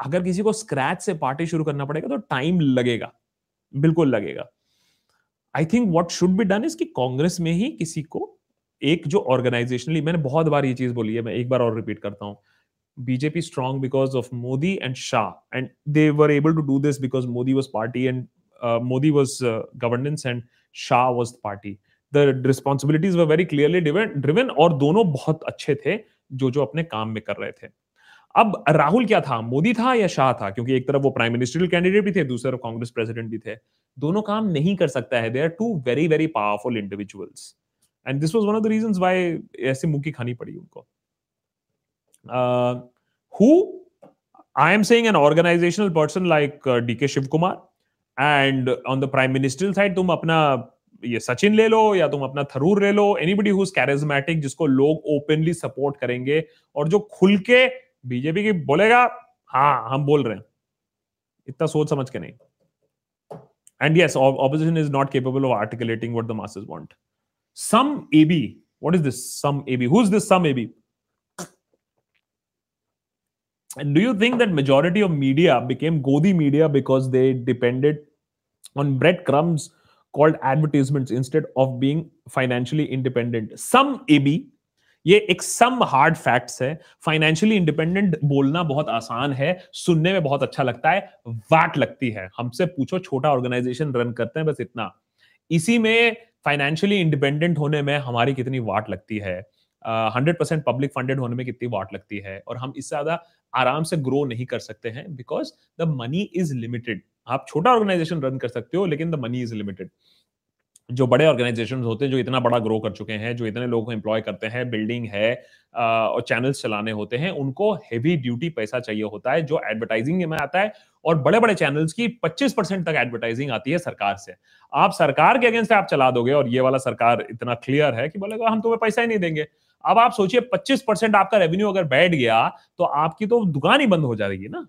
अगर किसी को स्क्रैच से पार्टी शुरू करना पड़ेगा तो टाइम लगेगा। बिल्कुल लगेगा। I think what should be done is कि कांग्रेस में ही किसी को, एक जो ऑर्गेनाइजेशनली मैंने बहुत बार ये चीज़ बोली है, मैं एक बार और रिपीट करता हूँ। BJP strong because of Modi and Shah, and they were able to do this because Modi was party and uh, Modi was uh, governance and Shah was party. The responsibilities were very clearly driven, driven और दोनों बहुत अच्छे थे जो जो अपने काम में कर रहे थे अब राहुल क्या था मोदी था या शाह था क्योंकि एक तरफ़ वो प्राइम मिनिस्ट्रियल कैंडिडेट भी थे दूसरी तरफ़ कांग्रेस प्रेसिडेंट भी थे दोनों काम नहीं कर सकता है they are two very very powerful individuals and this was one of the reasons why ऐसे मुँह की खानी पड़ी उनको uh, who I am saying an organizational person like uh, DK Shiv Kumar and on the prime ministerial side तुम अपना ये सचिन ले लो या तुम अपना थरूर ले लो एनीबडी हु कैरिज्मेटिक जिसको लोग ओपनली सपोर्ट करेंगे और जो खुल के बीजेपी की बोलेगा हाँ हम बोल रहे हैं इतना सोच समझ के नहीं and yes opposition is not capable of articulating what the masses want some ab what is this some ab who's this some ab And do you think that majority of media became Godi media because they depended on breadcrumbs called advertisements instead of being financially independent? Some AB ये एक some hard facts है। Financially independent बोलना बहुत आसान है, सुनने में बहुत अच्छा लगता है, वाट लगती है। हमसे पूछो, छोटा ऑर्गेनाइजेशन रन करते हैं, बस इतना। इसी में फाइनेंशियली इंडिपेंडेंट होने में हमारी कितनी वाट लगती है? हंड्रेड परसेंट पब्लिक फंडेड होने में कितनी वाट लगती है? और हम इससे ज़्यादा आराम से ग्रो नहीं कर सकते हैं because the money is limited आप छोटा ऑर्गेनाइजेशन रन कर सकते हो, लेकिन द मनी इज़ लिमिटेड जो बड़े ऑर्गेनाइजेशन होते हैं, जो इतना बड़ा ग्रो कर चुके हैं, जो इतने लोगों को एम्प्लॉय करते हैं बिल्डिंग है और चैनल्स चलाने होते हैं, उनको हेवी ड्यूटी पैसा चाहिए होता है, जो एडवर्टाइजिंग में आता है, और बड़े बड़े चैनल्स की 25 परसेंट तक एडवर्टाइजिंग आती है सरकार से। आप सरकार के अगेंस्ट आप चला दोगे, और ये वाला सरकार इतना क्लियर है कि बोलेगा, हम तुम्हें पैसा ही नहीं देंगे। अब आप सोचिए 25 परसेंट आपका रेवेन्यू अगर बैठ गया तो आपकी तो दुकान ही बंद हो जाएगी ना।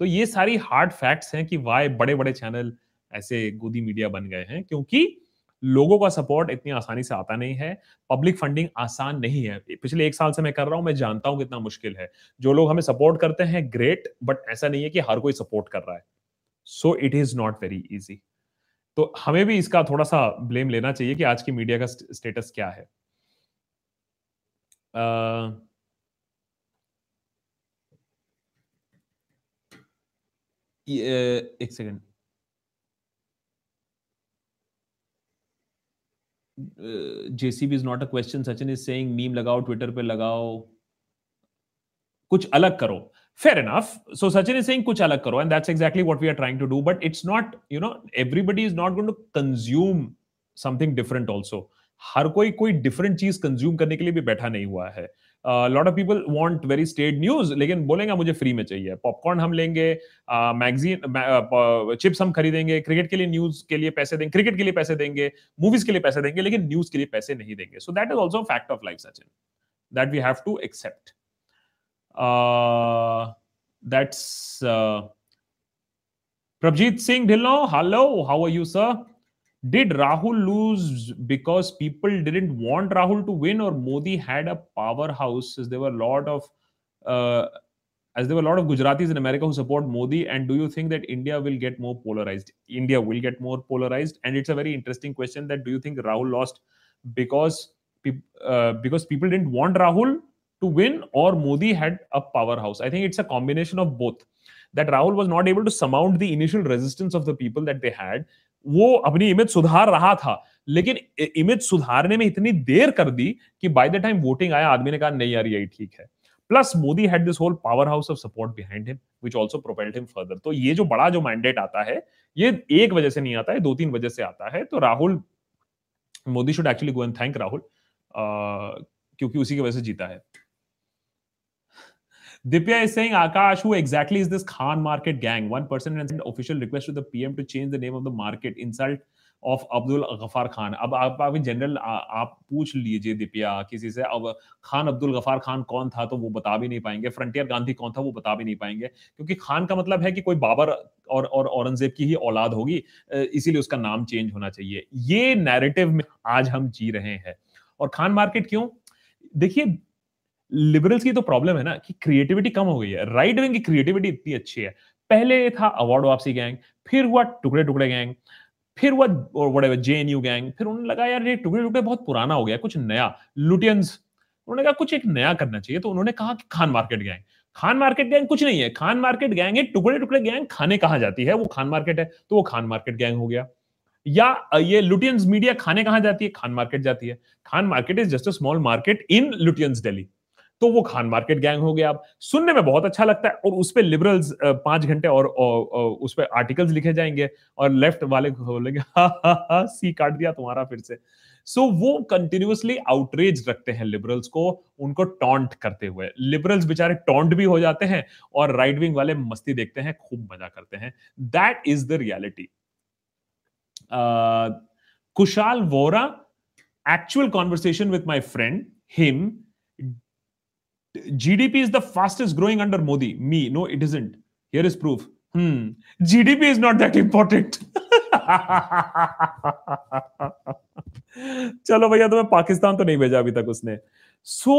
तो ये सारी हार्ड फैक्ट्स हैं कि वाई बड़े बड़े चैनल ऐसे गोदी मीडिया बन गए हैं, क्योंकि लोगों का सपोर्ट इतनी आसानी से आता नहीं है पब्लिक फंडिंग आसान नहीं है। पिछले एक साल से मैं कर रहा हूँ, मैं जानता हूँ कितना मुश्किल है। जो लोग हमें सपोर्ट करते हैं ग्रेट बट ऐसा नहीं है कि हर कोई सपोर्ट कर रहा है। So it is not very easy तो हमें भी इसका थोड़ा सा ब्लेम लेना चाहिए कि आज की मीडिया का स्टेटस क्या है। एक second JCB is not a question Sachin is saying meme लगाओ ट्विटर पे लगाओ. कुछ अलग करो. Fair enough so Sachin is saying कुछ अलग करो and that's exactly what we are trying to do but it's not you know everybody is not going to consume something different also हर कोई कोई डिफरेंट चीज़ कंज्यूम करने के लिए भी बैठा नहीं हुआ है। Lot of people want very state news लेकिन बोलेंगे मुझे फ्री में चाहिए। पॉपकॉर्न हम लेंगे मैगजीन चिप्स हम खरीदेंगे क्रिकेट के लिए न्यूज़ के लिए पैसे देंगे क्रिकेट के लिए पैसे देंगे मूवीज़ के लिए पैसे देंगे, लेकिन न्यूज़ के लिए पैसे नहीं देंगे। So that is also fact of life Sachin that we have to accept that's Prabhjit Singh Dhillon hello how are you sir Did Rahul lose because people didn't want Rahul to win, or Modi had a powerhouse? As there were a lot of uh, as there were a lot of Gujaratis in America who support Modi, and do you think that India will get more polarized? India will get more polarized, and it's a very interesting question. That do you think Rahul lost because uh, because people didn't want Rahul to win, or Modi had a powerhouse? I think it's a combination of both. That Rahul was not able to surmount the initial resistance of the people that they had, वो अपनी image सुधार रहा था। लेकिन image सुधारने में इतनी देर कर दी कि बाय द टाइम वोटिंग आया, आदमी ने कहा, नहीं यार, यही ठीक है। Plus Modi had this whole power house of support behind him which also propelled him further तो ये जो बड़ा जो मैंडेट आता है, ये एक वजह से नहीं आता है दो तीन वजह से आता है। तो Rahul Modi should actually go and thank Rahul क्योंकि उसी की वजह से जीता है। Dipya is saying, Akash, who exactly is this Khan Market gang? One person has sent official request to the PM to change the name of the market. Insult of Abdul Ghaffar Khan अब आप अभी general आप पूछ लीजिए दिपिया किसी से अब खान अब्दुल गफार खान कौन था तो वो बता भी नहीं पाएँगे। फ्रंटियर गांधी कौन था वो बता भी नहीं पाएँगे। क्योंकि खान का मतलब है कि कोई बाबर और और औरंगज़ेब की ही औलाद होगी इसीलिए उसका नाम चेंज होना चाहिए। ये नैरेटिव में आज हम जी रहे हैं। और खान मार्केट क्यों? देखिए लिबरल्स की तो प्रॉब्लम है ना कि क्रिएटिविटी कम हो गई है। राइट विंग की क्रिएटिविटी इतनी अच्छी है। पहले था अवार्ड वापसी गैंग फिर हुआ टुकड़े टुकड़े गैंग फिर वो what J N U gang फिर उन्होंने लगा यार ये टुकड़े टुकड़े बहुत पुराना हो गया, कुछ नया। लुटियंस उन्होंने कहा कुछ एक नया करना चाहिए तो उन्होंने कहा कि Khan market gang Khan market gang कुछ नहीं है। खान मार्केट गैंग है टुकड़े टुकड़े गैंग खाने कहा जाती है? वो खान मार्केट है तो वो खान मार्केट गैंग हो गया। या, ये लुटियंस मीडिया खाने कहा जाती है? खान मार्केट जाती है। Khan market is just a small market in Lutyens Delhi तो वो खान मार्केट गैंग हो गया अब। सुनने में बहुत अच्छा लगता है और उस पर लिबरल्स पाँच घंटे और, उस पर आर्टिकल्स लिखे जाएँगे और लेफ़्ट वाले बोलेंगे सी काट दिया तुम्हारा फिर से। सो so, वो कंटिन्यूसली आउटरेज रखते हैं लिबरल्स को उनको टॉन्ट करते हुए। लिबरल्स बेचारे टॉन्ट भी हो जाते हैं और राइट विंग वाले मस्ती देखते हैं खूब मज़ा करते हैं। That is the reality Kushal Vora actual conversation with my friend him GDP is the fastest growing under Modi. Me, no, it isn't. Here is proof. Hmm. GDP is not that important. (laughs) चलो भैया तुम्हें पाकिस्तान तो नहीं भेजा अभी तक उसने सो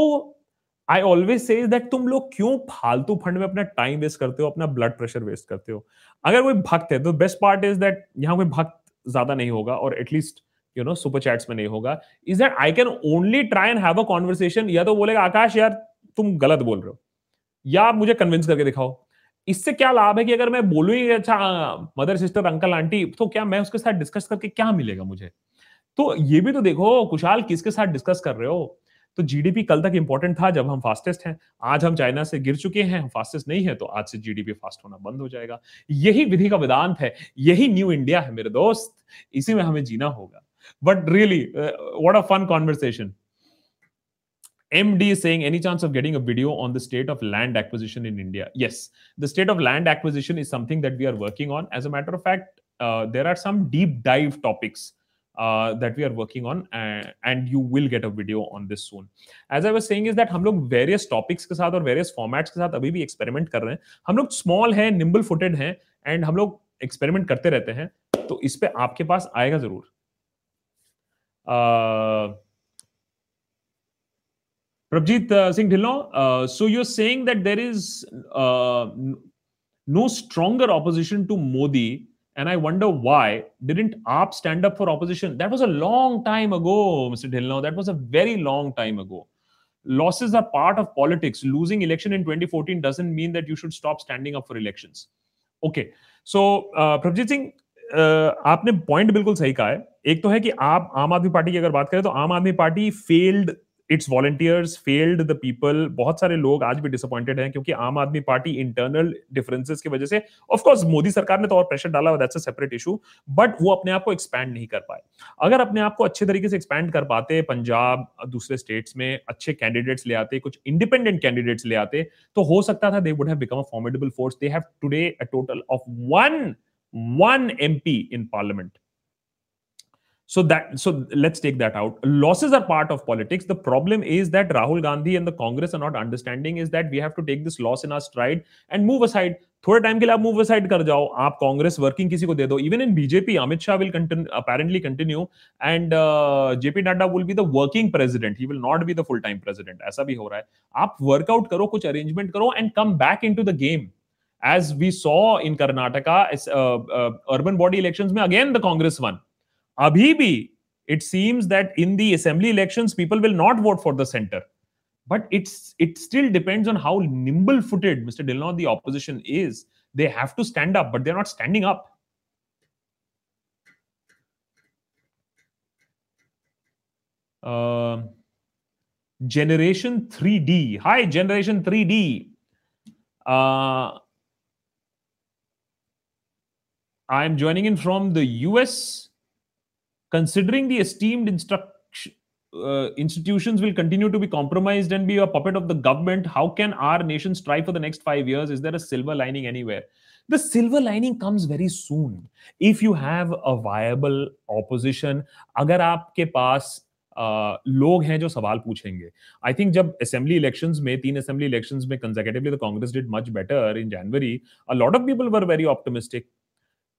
I always say that तुम लोग क्यों फालतू फंड में अपना टाइम वेस्ट करते हो अपना ब्लड प्रेशर वेस्ट करते हो अगर कोई भक्त है तो बेस्ट पार्ट इज़ दैट यहाँ कोई भक्त ज़्यादा नहीं होगा और at least you know super chats में नहीं होगा is that I can only try and have a conversation या तो बोलेगा आकाश यार तुम गलत बोल रहे हो। या आप मुझे कन्विंस करके दिखाओ। इससे क्या लाभ है कि अगर मैं बोलू ही अच्छा मदर सिस्टर अंकल आंटी तो क्या मैं उसके साथ डिस्कस करके क्या मिलेगा मुझे? तो ये भी तो देखो, कुशाल, किसके साथ डिस्कस कर रहे हो? तो जीडीपी कल तक इंपॉर्टेंट था जब हम फास्टेस्ट हैं। आज हम चाइना से गिर चुके हैं, हम फास्टेस्ट नहीं है तो आज से जीडीपी फास्ट होना बंद हो जाएगा। यही विधि का वेदांत है। यही न्यू इंडिया है मेरे दोस्त। इसी में हमें जीना होगा। But really what a fun conversation MD is saying any chance of getting a video on the state of land acquisition in India? Yes, the state of land acquisition is something that we are working on. As a matter of fact, uh, there are some deep dive topics uh, that we are working on, uh, and you will get a video on this soon. As I was saying, is that हम लोग various topics के साथ और various formats के साथ अभी भी experiment कर रहे हैं. हम लोग small हैं, nimble footed हैं, and हम लोग experiment करते रहते हैं. तो इस पे आपके पास आएगा ज़रूर. Uh, Prabjit uh, Singh Dhillon, uh, so you're saying that there is uh, no stronger opposition to Modi, and I wonder why didn't AAP stand up for opposition? That was a long time ago, Mr. Dhillon. That was a very long time ago. Losses are part of politics. Losing election in 2014 doesn't mean that you should stop standing up for elections. Okay, so uh, Prabjit Singh, Uh, आपने point बिल्कुल सही कहा है एक तो है कि आप आम आदमी पार्टी की अगर बात करें तो Aam Aadmi party failed its volunteers failed the people बहुत सारे लोग आज भी डिसअपॉइंटेड हैं क्योंकि आम आदमी पार्टी इंटरनल डिफरेंसेस की वजह से ऑफ़ कोर्स मोदी सरकार ने तो और प्रेशर डाला that's a separate issue but वो अपने आप को एक्सपैंड नहीं कर पाए। अगर अपने आप को अच्छे तरीके से एक्सपैंड कर पाते, पंजाब, दूसरे स्टेट्स में अच्छे कैंडिडेट्स ले आते, कुछ इंडिपेंडेंट कैंडिडेट्स ले आते तो हो सकता था they would have become a formidable force they have today a total of one one MP in parliament So that so let's take that out. Losses are part of politics. The problem is that Rahul Gandhi and the Congress are not understanding is that we have to take this loss in our stride and move aside. थोड़े time के लिए आप move aside कर जाओ आप Congress working किसी को दे दो even in BJP Amit Shah will apparently continue and JP Nadda will be the working president he will not be the full time president ऐसा भी हो रहा है आप वर्कआउट करो कुछ अरेंजमेंट करो and come back into the game saw in Karnataka, uh, uh, urban body elections, में again the Congress won. Abhi bhi, it seems that in the assembly elections, people will not vote for the center. But it's it still depends on how nimble-footed Mr. Dilnaw, the opposition is. They have to stand up, but they're not standing up. Um, Generation 3D. Hi, Generation three D. Uh, I am joining in from the US considering the esteemed instruction uh, institutions will continue to be compromised and be a puppet of the government, how can our nation strive for the next five years? Is there a silver lining anywhere? The silver lining comes very soon. If you have a viable opposition, अगर आपके पास uh, लोग हैं जो सवाल पूछेंगे I think जब assembly elections में तीन असेंबली इलेक्शंस में consecutively the Congress did much better in January a lot of people were very optimistic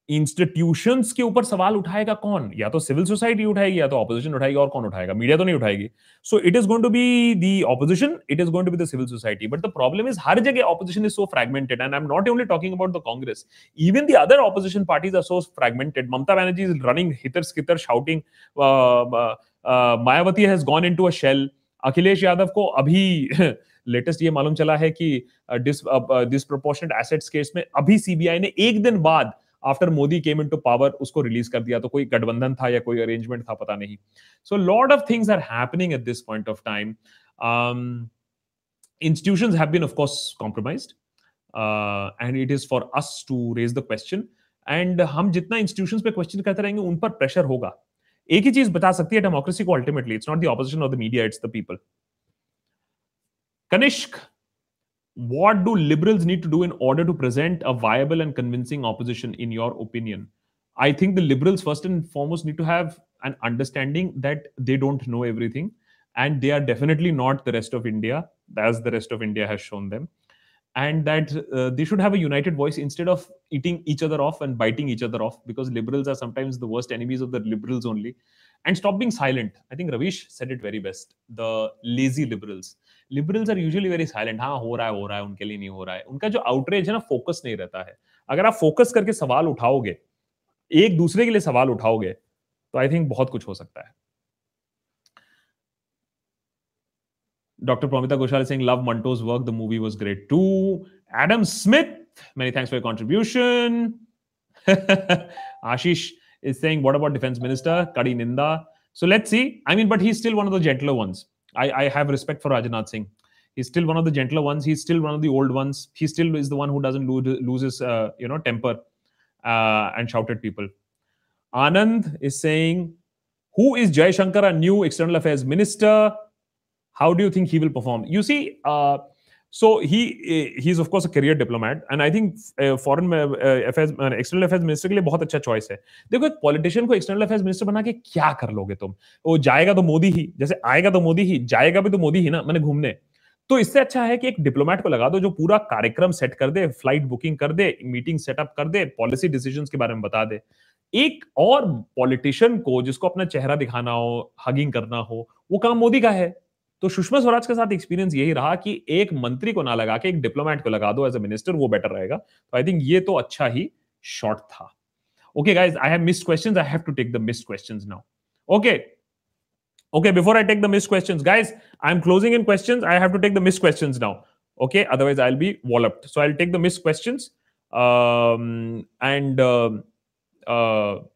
institutions के ऊपर सवाल उठाएगा कौन? या तो सिविल सोसाइटी उठाएगी, या तो ऑपोजिशन उठाएगी, और कौन उठाएगा? मीडिया तो नहीं उठाएगी। So it is going to be the opposition it is going to be the civil society but the problem is हर जगह opposition is so fragmented and I am not only talking about the Congress even the other opposition parties are so fragmented Mamata Banerjee is running helter skelter shouting Mayawati has gone into a shell Akhilesh Yadav को अभी latest ये मालूम चला है कि disproportionate assets case में अभी CBI ने एक दिन बाद after Modi came into power उसको रिलीज़ कर दिया तो कोई गठबंधन था या कोई अरेंजमेंट था पता नहीं। So lot of things are happening at this point of time institutions have been of course compromised uh, and it is for us to raise the question. And हम जितना इंस्टीट्यूशन पे क्वेश्चन करते रहेंगे उन पर प्रेशर होगा। एक ही चीज़ बता सकती है डेमोक्रेसी को ultimately it's not the opposition of the media it's the people Kanishk what do liberals need to do in order to present a viable and convincing opposition in your opinion? I think the liberals first and foremost need to have an understanding that they don't know everything and they are definitely not the rest of india as the rest of india has shown them and that uh, they should have a united voice instead of eating each other off and biting each other off because liberals are sometimes the worst enemies of the liberals only and stop being silent i think ravish said it very best the lazy liberals liberals are usually very silent हाँ हो रहा है हो रहा है उनके लिए नहीं हो रहा है उनका जो आउटरेज है ना फोकस नहीं रहता है अगर आप फोकस करके सवाल उठाओगे एक दूसरे के लिए सवाल उठाओगे तो आई थिंक बहुत कुछ हो सकता है Dr. Pramita Ghoshal saying, Love Manto's work. The movie was great too. Adam Smith, many thanks for your contribution. Ashish is saying, What about Defense Minister? Kadi Ninda. So let's see. I mean, but he's still one of the gentler ones. I, I have respect for Rajnath Singh. He's still one of the gentler ones. He's still one of the old ones. He still is the one who doesn't lose, lose his uh, you know temper uh, and shout at people. Anand is saying, "Who is Jay Shankar, a new external affairs minister? How do you think he will perform?" You see, uh, so he he's of course a career diplomat and i think uh, foreign uh, affairs external affairs minister के लिए बहुत अच्छा choice है। देखो एक politician को external affairs minister बना के क्या कर लोगे तुम? वो जाएगा तो मोदी ही जैसे आएगा तो मोदी ही जाएगा भी तो मोदी ही ना मैंने घूमने। तो इससे अच्छा है कि एक डिप्लोमेट को लगा दो जो पूरा कार्यक्रम सेट कर दे फ़्लाइट बुकिंग कर दे मीटिंग सेटअप कर दे पॉलिसी डिसीजंस के बारे में बता दे। एक और पॉलिटिशियन को जिसको अपना चेहरा दिखाना हो हगिंग करना हो वो काम मोदी का है। तो सुषमा स्वराज के साथ एक्सपीरियंस यही रहा कि एक मंत्री को ना लगा के एक डिप्लोमैट को लगा दो एज अ मिनिस्टर वो बेटर रहेगा। तो आई थिंक ये तो अच्छा ही शॉर्ट था। Okay guys I have missed question I have to take the missed question now okay okay before I take the miss question guys I am closing in question I have to take the miss question now okay otherwise I be walloped so I take the miss question and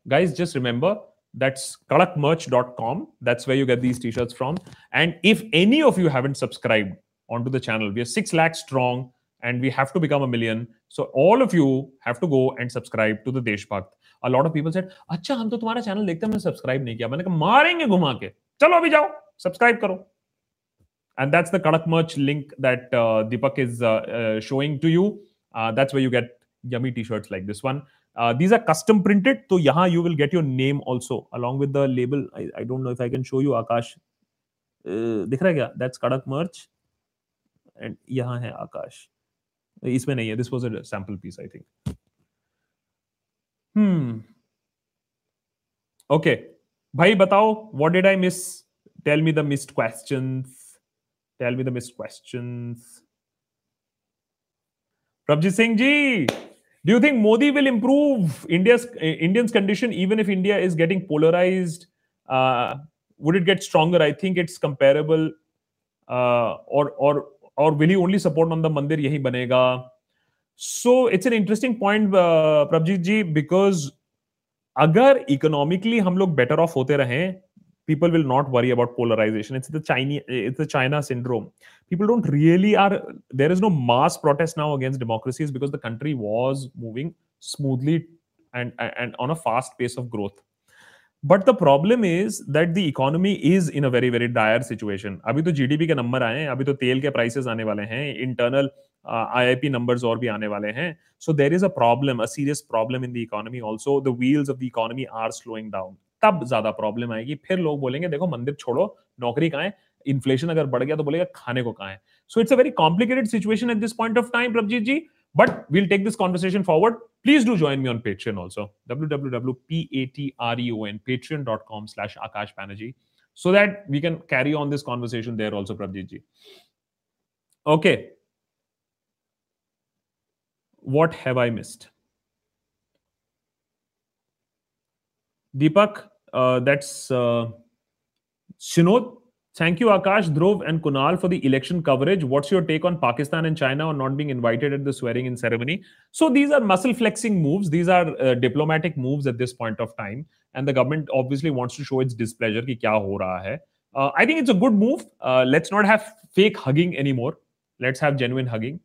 guys just remember that's kadakmerch.com. That's where you get these t-shirts from. And if any of you haven't subscribed onto the channel, we are 6 lakhs strong and we have to become a million. So all of you have to go and subscribe to the Deshbhakt. A lot of people said, अच्छा हम तो तुम्हारा channel देखते हैं मैंने subscribe नहीं किया मैंने कहा मारेंगे घुमा के चलो अभी जाओ सब्सक्राइब करो and that's the Kadak merch link that uh, Deepak is uh, uh, showing to you. Uh, that's where you get yummy t-shirts like this one. These are custom printed तो यहाँ you will get your name also along with label I don't know if I can show you Akash दिख रहा है क्या? That's कड़क मर्च and यहाँ है आकाश इसमें नहीं है. This was a sample piece I think hmm okay भाई, बताओ what did I miss tell me the missed question tell me the missed question Prabhjit Singh ji! Do you think Modi will improve India's Indians' condition even if India is getting polarized? Uh, would it get stronger? I think it's comparable. Uh, or or or will he only support on the mandir? Yahi banega. So it's an interesting point, uh, Prabjit ji, because अगर economically हम लोग better of होते रहें people will not worry about polarization it's the chinese it's the china syndrome people don't really are there is no mass protest now against democracies because the country was moving smoothly and and on a fast pace of growth but the problem is that the economy is in a very very dire situation अभी तो GDP के number आए हैं अभी तो तेल के prices आने वाले हैं इंटरनल आईआईपी नंबर्स और भी आने वाले हैं so there is a problem a serious problem in the economy also the wheels of the economy are slowing down तब ज़्यादा प्रॉब्लम आएगी। फिर लोग बोलेंगे, देखो, मंदिर छोड़ो, नौकरी कहाँ है? इन्फ्लेशन अगर बढ़ गया तो बोलेगा, खाने को कहाँ है? So it's a very complicated situation at this point of time Prabhjeet ji but we'll take this conversation forward please do join me on Patreon also W W W P A T R E N Patreon dot com slash Akash Banerjee so that we can carry on this conversation there also Prabhjeet ji okay what have I missed Deepak uh, that's uh, Shinod. Thank you, Akash, Dhruv, and Kunal for the election coverage. What's your take on Pakistan and China on not being invited at the swearing-in ceremony? So these are muscle-flexing moves. These are uh, diplomatic moves at this point of time, and the government obviously wants to show its displeasure. Ki kya ho raha hai. Uh, I think it's a good move. Uh, let's not have fake hugging anymore. Let's have genuine hugging.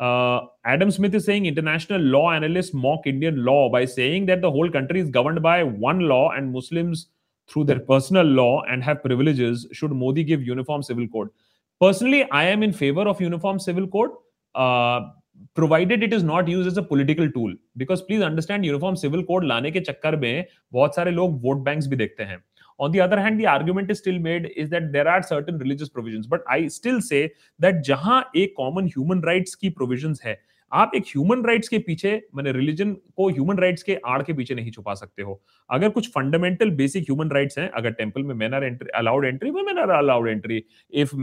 Uh, Adam Smith is saying international law analysts mock Indian law by saying that the whole country is governed by one law and Muslims through their personal law and have privileges should Modi give uniform civil code. Personally, I am in favor of uniform civil code, uh, provided it is not used as a political tool. Because please understand, uniform civil code लाने के चक्कर में बहुत सारे लोग vote banks भी देखते हैं. On the other hand, the argument is still made is that there are certain religious provisions. But I still say that जहाँ एक common human rights की provisions है, आप एक ह्यूमन राइट्स के पीछे मैंने रिलीजन को ह्यूमन राइट्स के आड़ के पीछे नहीं छुपा सकते हो। अगर कुछ फंडामेंटल बेसिक ह्यूमन राइट्स हैं अगर टेंपल में man are entry allowed entry women are allowed entry if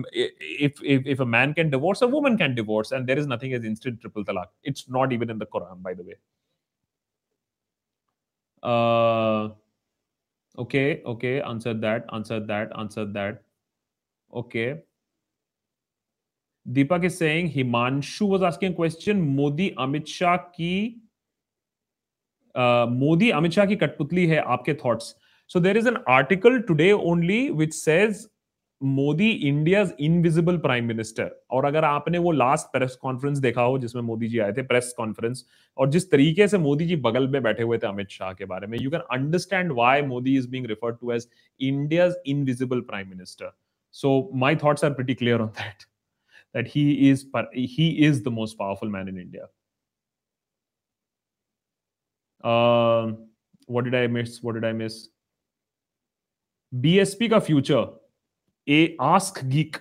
if if if a man can divorce a woman can divorce and there is nothing as instant triple talaq it's not even in the Quran by the way okay okay answer that answer that answer that okay Deepak is saying Himanshu was asking a question. Modi Amit Shah ki uh, Modi Amit Shah ki katputli hai aapke thoughts. So there is an article today only which says Modi India's invisible prime minister और अगर आपने वो last press conference देखा हो जिसमें मोदी जी आए थे press conference और जिस तरीके से मोदी जी बगल में बैठे हुए थे अमित शाह के बारे में you can understand why Modi is being referred to as India's invisible prime minister so my thoughts are pretty clear on that that he is he is the most powerful man in India. Uh, what did I miss? What did I miss? BSP ka future. A ask geek.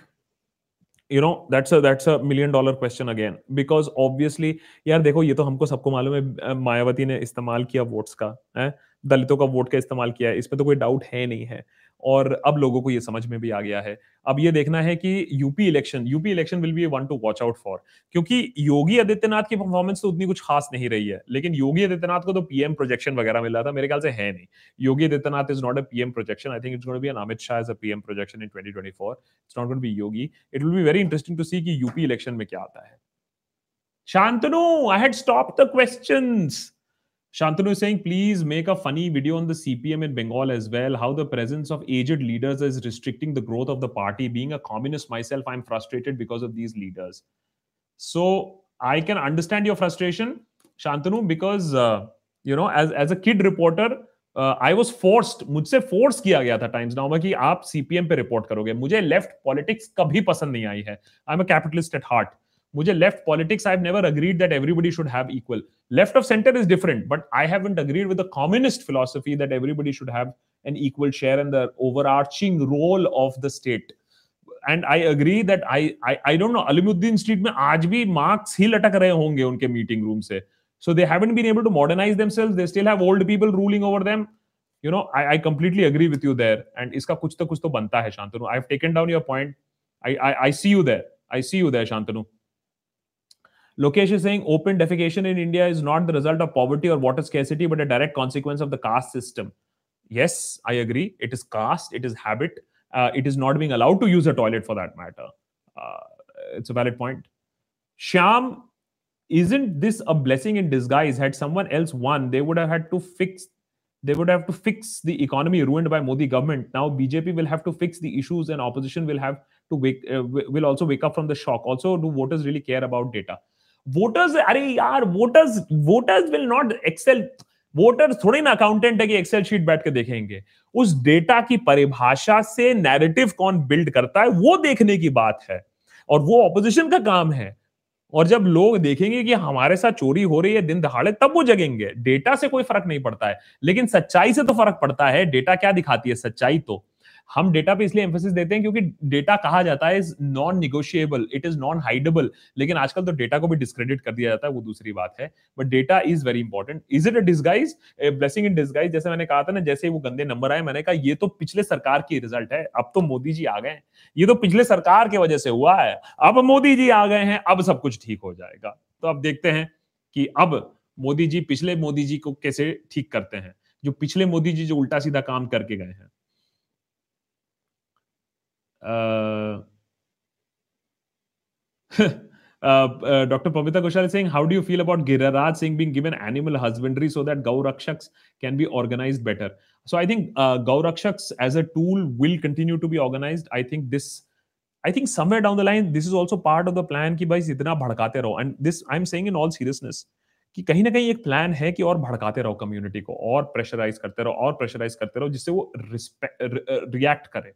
Know that's a that's a million dollar question again because obviously यार देखो ये तो हमको सबको मालूम है मायावती ने इस्तेमाल किया वोट्स का है दलितों का वोट का इस्तेमाल किया है, इसमें तो कोई डाउट है नहीं है। और अब लोगों को ये समझ में भी आ गया है। अब ये देखना है कि UP election UP election will be one to watch out for क्योंकि योगी आदित्यनाथ की परफॉर्मेंस तो उतनी कुछ खास नहीं रही है। लेकिन योगी आदित्यनाथ को तो पीएम प्रोजेक्शन वगैरह मिला था, मेरे ख्याल से है नहीं। Yogi Adityanath is not a PM projection I think it's be Amit Shah PM projection in 2024 it's not be Yogi it will be very interesting to see कि यूपी इलेक्शन में क्या आता है। Shantanu I questions Shantanu is saying, please make a funny video on the CPM in Bengal as well. How the presence of aged leaders is restricting the growth of the party. Being a communist myself, I'm frustrated because of these leaders. So I can understand your frustration, Shantanu, because uh, you know, as as a kid reporter, I was forced मुझसे force किया गया था times now में कि आप CPM पे report करोगे मुझे लेफ्ट पॉलिटिक्स कभी पसंद नहीं आई है I am a capitalist at heart मुझे left politics I never agreed that everybody should have equal left of centre is different but I have agreed with communist philosophy that everybody should have an equal share in the overarching role of the state and I agree that I I don't know Alimuddin street में आज भी marks ही लटक रहे होंगे उनके meeting room से। So they haven't been able to modernise themselves they still have old people ruling over them you know I I completely agree with you there and इसका कुछ तो कुछ तो बनता है, Shantanu. I have taken down your point I I see you there I see you there Shantanu. Lokesh is saying open defecation in India is not the result of poverty or water scarcity, but a direct consequence of the caste system. Yes, I agree. It is caste, it is habit. Uh, it is not being allowed to use a toilet for that matter. Uh, it's a valid point. Sham, isn't this a blessing in disguise? Had someone else won, they would have had to fix. They would have to fix the economy ruined by Modi government. Now BJP will have to fix the issues, and opposition will have to wake uh, will also wake up from the shock. Also, do voters really care about data? Voters अरे यार voters voters will not excel voter थोड़ी ना accountant है कि Excel sheet बैठ के देखेंगे। उस डेटा की परिभाषा से नैरेटिव कौन बिल्ड करता है, वो देखने की बात है। और वो ऑपोजिशन का काम है। और जब लोग देखेंगे कि हमारे साथ चोरी हो रही है, दिन दहाड़े, तब वो जगेंगे। डेटा से कोई फ़र्क नहीं पड़ता है। लेकिन सच्चाई से तो फ़र्क पड़ता है। डेटा क्या दिखाती है? सच्चाई तो। हम डेटा पे इसलिए एम्फोसिस देते हैं क्योंकि डेटा कहा जाता है is non negotiable it is non hideable लेकिन आजकल तो डेटा को भी डिस्क्रेडिट कर दिया जाता है, वो दूसरी बात है। But data is very important is it a disguise blessing in disguise जैसे मैंने कहा था ना, जैसे वो गंदे नंबर आए, मैंने कहा, ये तो पिछले सरकार की रिज़ल्ट है, अब तो मोदी जी आ गए ये तो पिछले सरकार की वजह से हुआ है, अब मोदी जी आ गए हैं, अब सब कुछ ठीक हो जाएगा। तो अब देखते हैं कि अब मोदी जी, पिछले मोदी जी को कैसे ठीक करते हैं, जो पिछले मोदी जी जो उल्टा सीधा काम करके गए हैं। Doctor Pavitra Ghoshal Singh how do you feel about Giriraj Singh being given animal husbandry so that gaurakshaks can be organised better so I think gaurakshaks as a tool will continue to be organised I think this I think somewhere down the line this is also part of the plan कि भाई इतना भड़काते रहो। And this I am saying in all कि कहीं ना कहीं एक प्लान है कि और भड़काते रहो कम्युनिटी को, और प्रेशराइज करते रहो, और प्रेशराइज करते रहो, जिससे वो रिस्पेक्ट रिएक्ट करे।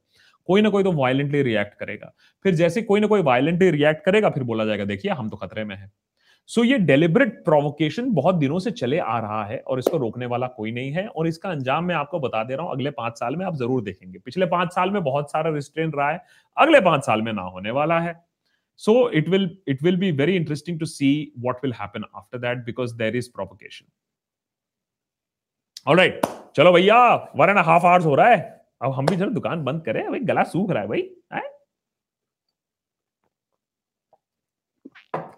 कोई ना कोई तो वायलेंटली रिएक्ट करेगा। फिर जैसे कोई ना कोई वायलेंटली रिएक्ट करेगा फिर बोला जाएगा देखिए हम तो खतरे में है। सो so, ये डेलिबरेट प्रोवोकेशन बहुत दिनों से चले आ रहा है और इसको रोकने वाला कोई नहीं है और इसका अंजाम मैं आपको बता दे रहा हूँ अगले पाँच साल में आप ज़रूर देखेंगे। पिछले पाँच साल में बहुत सारा रिस्ट्रेन रहा है अगले पाँच साल में ना होने वाला है। So it will it will be very interesting to see what will happen after that because there is provocation alright चलो भैया वन एंड हाफ़ आवर्स हो रहा है। अब हम भी जरा दुकान बंद करें भाई गला सूख रहा है भाई आए?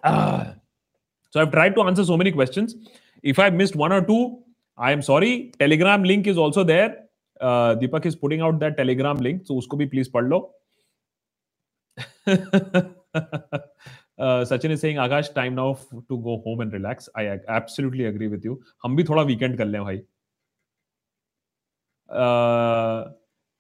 Ah. so i've tried to answer so many questions if i missed one or two i am sorry telegram link is also there uh, deepak is putting out that telegram link so usko bhi please पढ़ लो uh, Sachin is saying Akash time now to go home and relax I absolutely agree with you हम भी थोड़ा weekend कर लें भाई uh,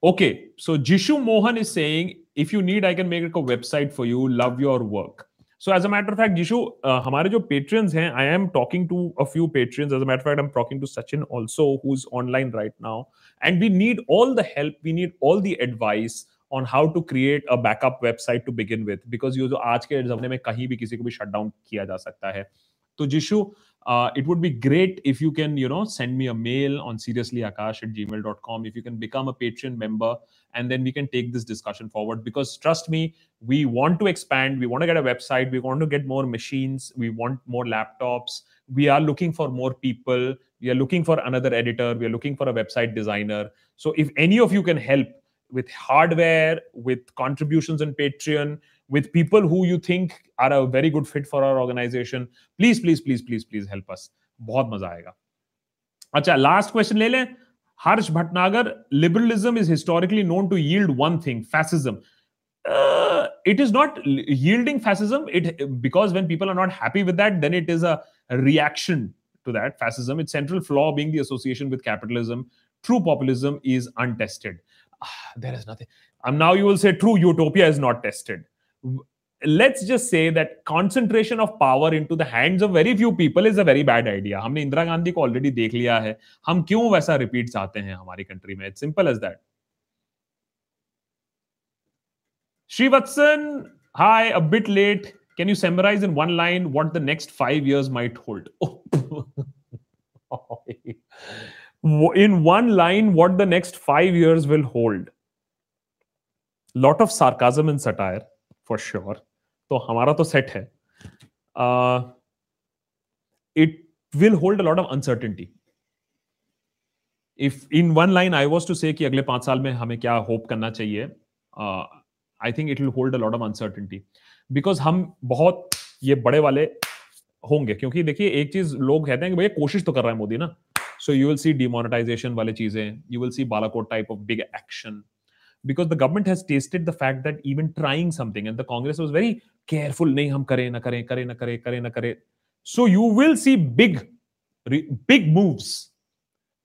Okay, so Jishu Mohan is saying, if you need, I can make a website for you. Love your work. So as a matter of fact, Jishu, uh, हमारे जो patrons हैं, I am talking to a few patrons. As a matter of fact, I'm talking to Sachin also, who's online right now. And we need all the help. We need all the advice on how to create a backup website to begin with. Because ये जो आज के ज़माने में कहीं भी किसी को भी shut down किया जा सकता है. तो जिशु uh, it would be great if you can you know send me a mail on seriouslyakash at gmail.com if you can become a patreon member and then we can take this discussion forward. Because trust me we want to expand we want to get a website we want to get more machines we want more laptops. We are looking for more people we are looking for another editor we are looking for a website designer. So if any of you can help with hardware with contributions on patreon with people who you think are a very good fit for our organization please please please please please help us बहुत मजा आएगा अच्छा last question ले लें Harsh Bhatnagar liberalism is historically known to yield one thing fascism uh, it is not yielding fascism it because when people are not happy with that then it is a reaction to that fascism its central flaw being the association with capitalism true populism is untested ah, there is nothing um, now you will say true utopia is not tested let's just say that concentration of power into the hands of very few people is a very bad idea हमने इंदिरा गांधी को already देख लिया है हम क्यों वैसा repeat चाहते हैं हमारी कंट्री में it's simple as that Srivatsan, hi, a bit late. Can you summarize in one line what the next five years might hold? in one line, what the next five years will hold. Lot of sarcasm and satire. For sure तो हमारा तो set है। It will hold a lot of uncertainty if in one line I was to say अगले पाँच साल में हमें क्या होप करना चाहिए I think it will hold a lot of uncertainty because हम बहुत ये बड़े वाले होंगे, क्योंकि देखिए एक चीज़ लोग कहते हैं कि भैया कोशिश तो कर रहा है मोदी ना। So you will see demonetisation वाले चीज़ें you will see Balakot type of big action because the government has tasted the fact that even trying something and the congress was very careful nahi hum kare na kare kare na kare kare na kare so you will see big big moves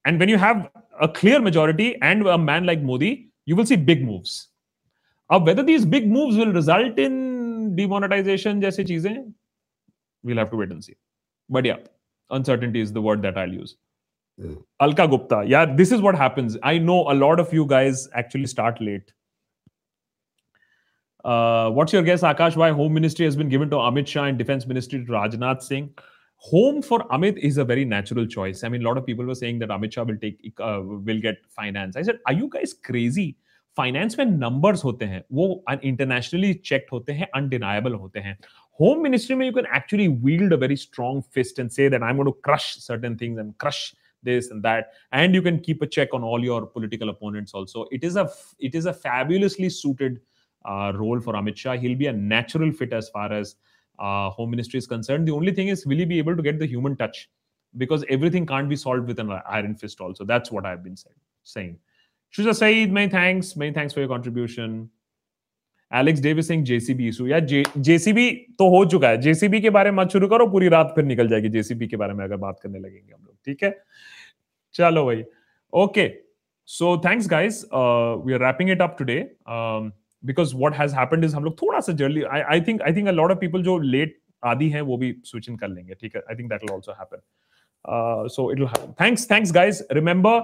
and when you have a clear majority and a man like modi you will see big moves अब whether these big moves will result in demonetization जैसे चीजें we'll have to wait and see but yeah uncertainty is the word that i'll use Yeah. Alka Gupta. Yeah, this is what happens. I know a lot of you guys actually start late. Uh, what's your guess, Akash? Why Home Ministry has been given to Amit Shah and Defense Ministry to Rajnath Singh? Home for Amit is a very natural choice. I mean, a lot of people were saying that Amit Shah will take uh, will get finance. I said, are you guys crazy? Finance में numbers होते हैं वो internationally check होते हैं undeniable होते हैं home ministry में you can actually wield a very strong fist and say that I'm going to crush certain things and crush this and that and you can keep a check on all your political opponents also it is a it is a fabulously suited uh, role for Amit Shah. He'll be a natural fit as far as uh, home ministry is concerned. The only thing is, will he be able to get the human touch? Because everything can't be solved with an iron fist. Also, that's what I've been say, saying. Shuja Saeed, many thanks. Many thanks for your contribution. Alex Davis Singh JCB issue या JCB तो हो चुका है। JCB के बारे में मत शुरू करो, पूरी रात फिर निकल जाएगी जेसीबी के बारे में अगर बात करने लगेंगे हम लोग, ठीक है? चलो भाई okay so thanks guys we are wrapping it up today because what has happened is हम लोग थोड़ा सा जल्दी I think I think a lot of people जो लेट आदि हैं वो भी स्विच इन कर लेंगे, ठीक है? I think that will also happen so it will thanks thanks guys remember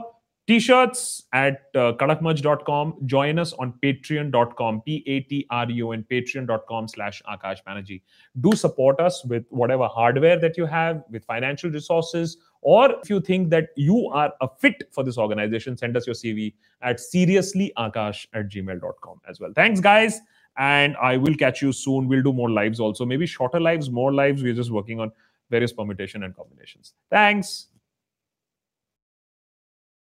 t-shirts at uh, kadakmerch.com join us on patreon.com p-a-t-r-e-o-n patreon.com slash akash banerjee. Do support us with whatever hardware that you have with financial resources or if you think that you are a fit for this organization send us your cv at seriouslyakash at gmail.com as well. Thanks guys and i will catch you soon. We'll do more lives also. Maybe shorter lives more lives. We're just working on various permutation and combinations. Thanks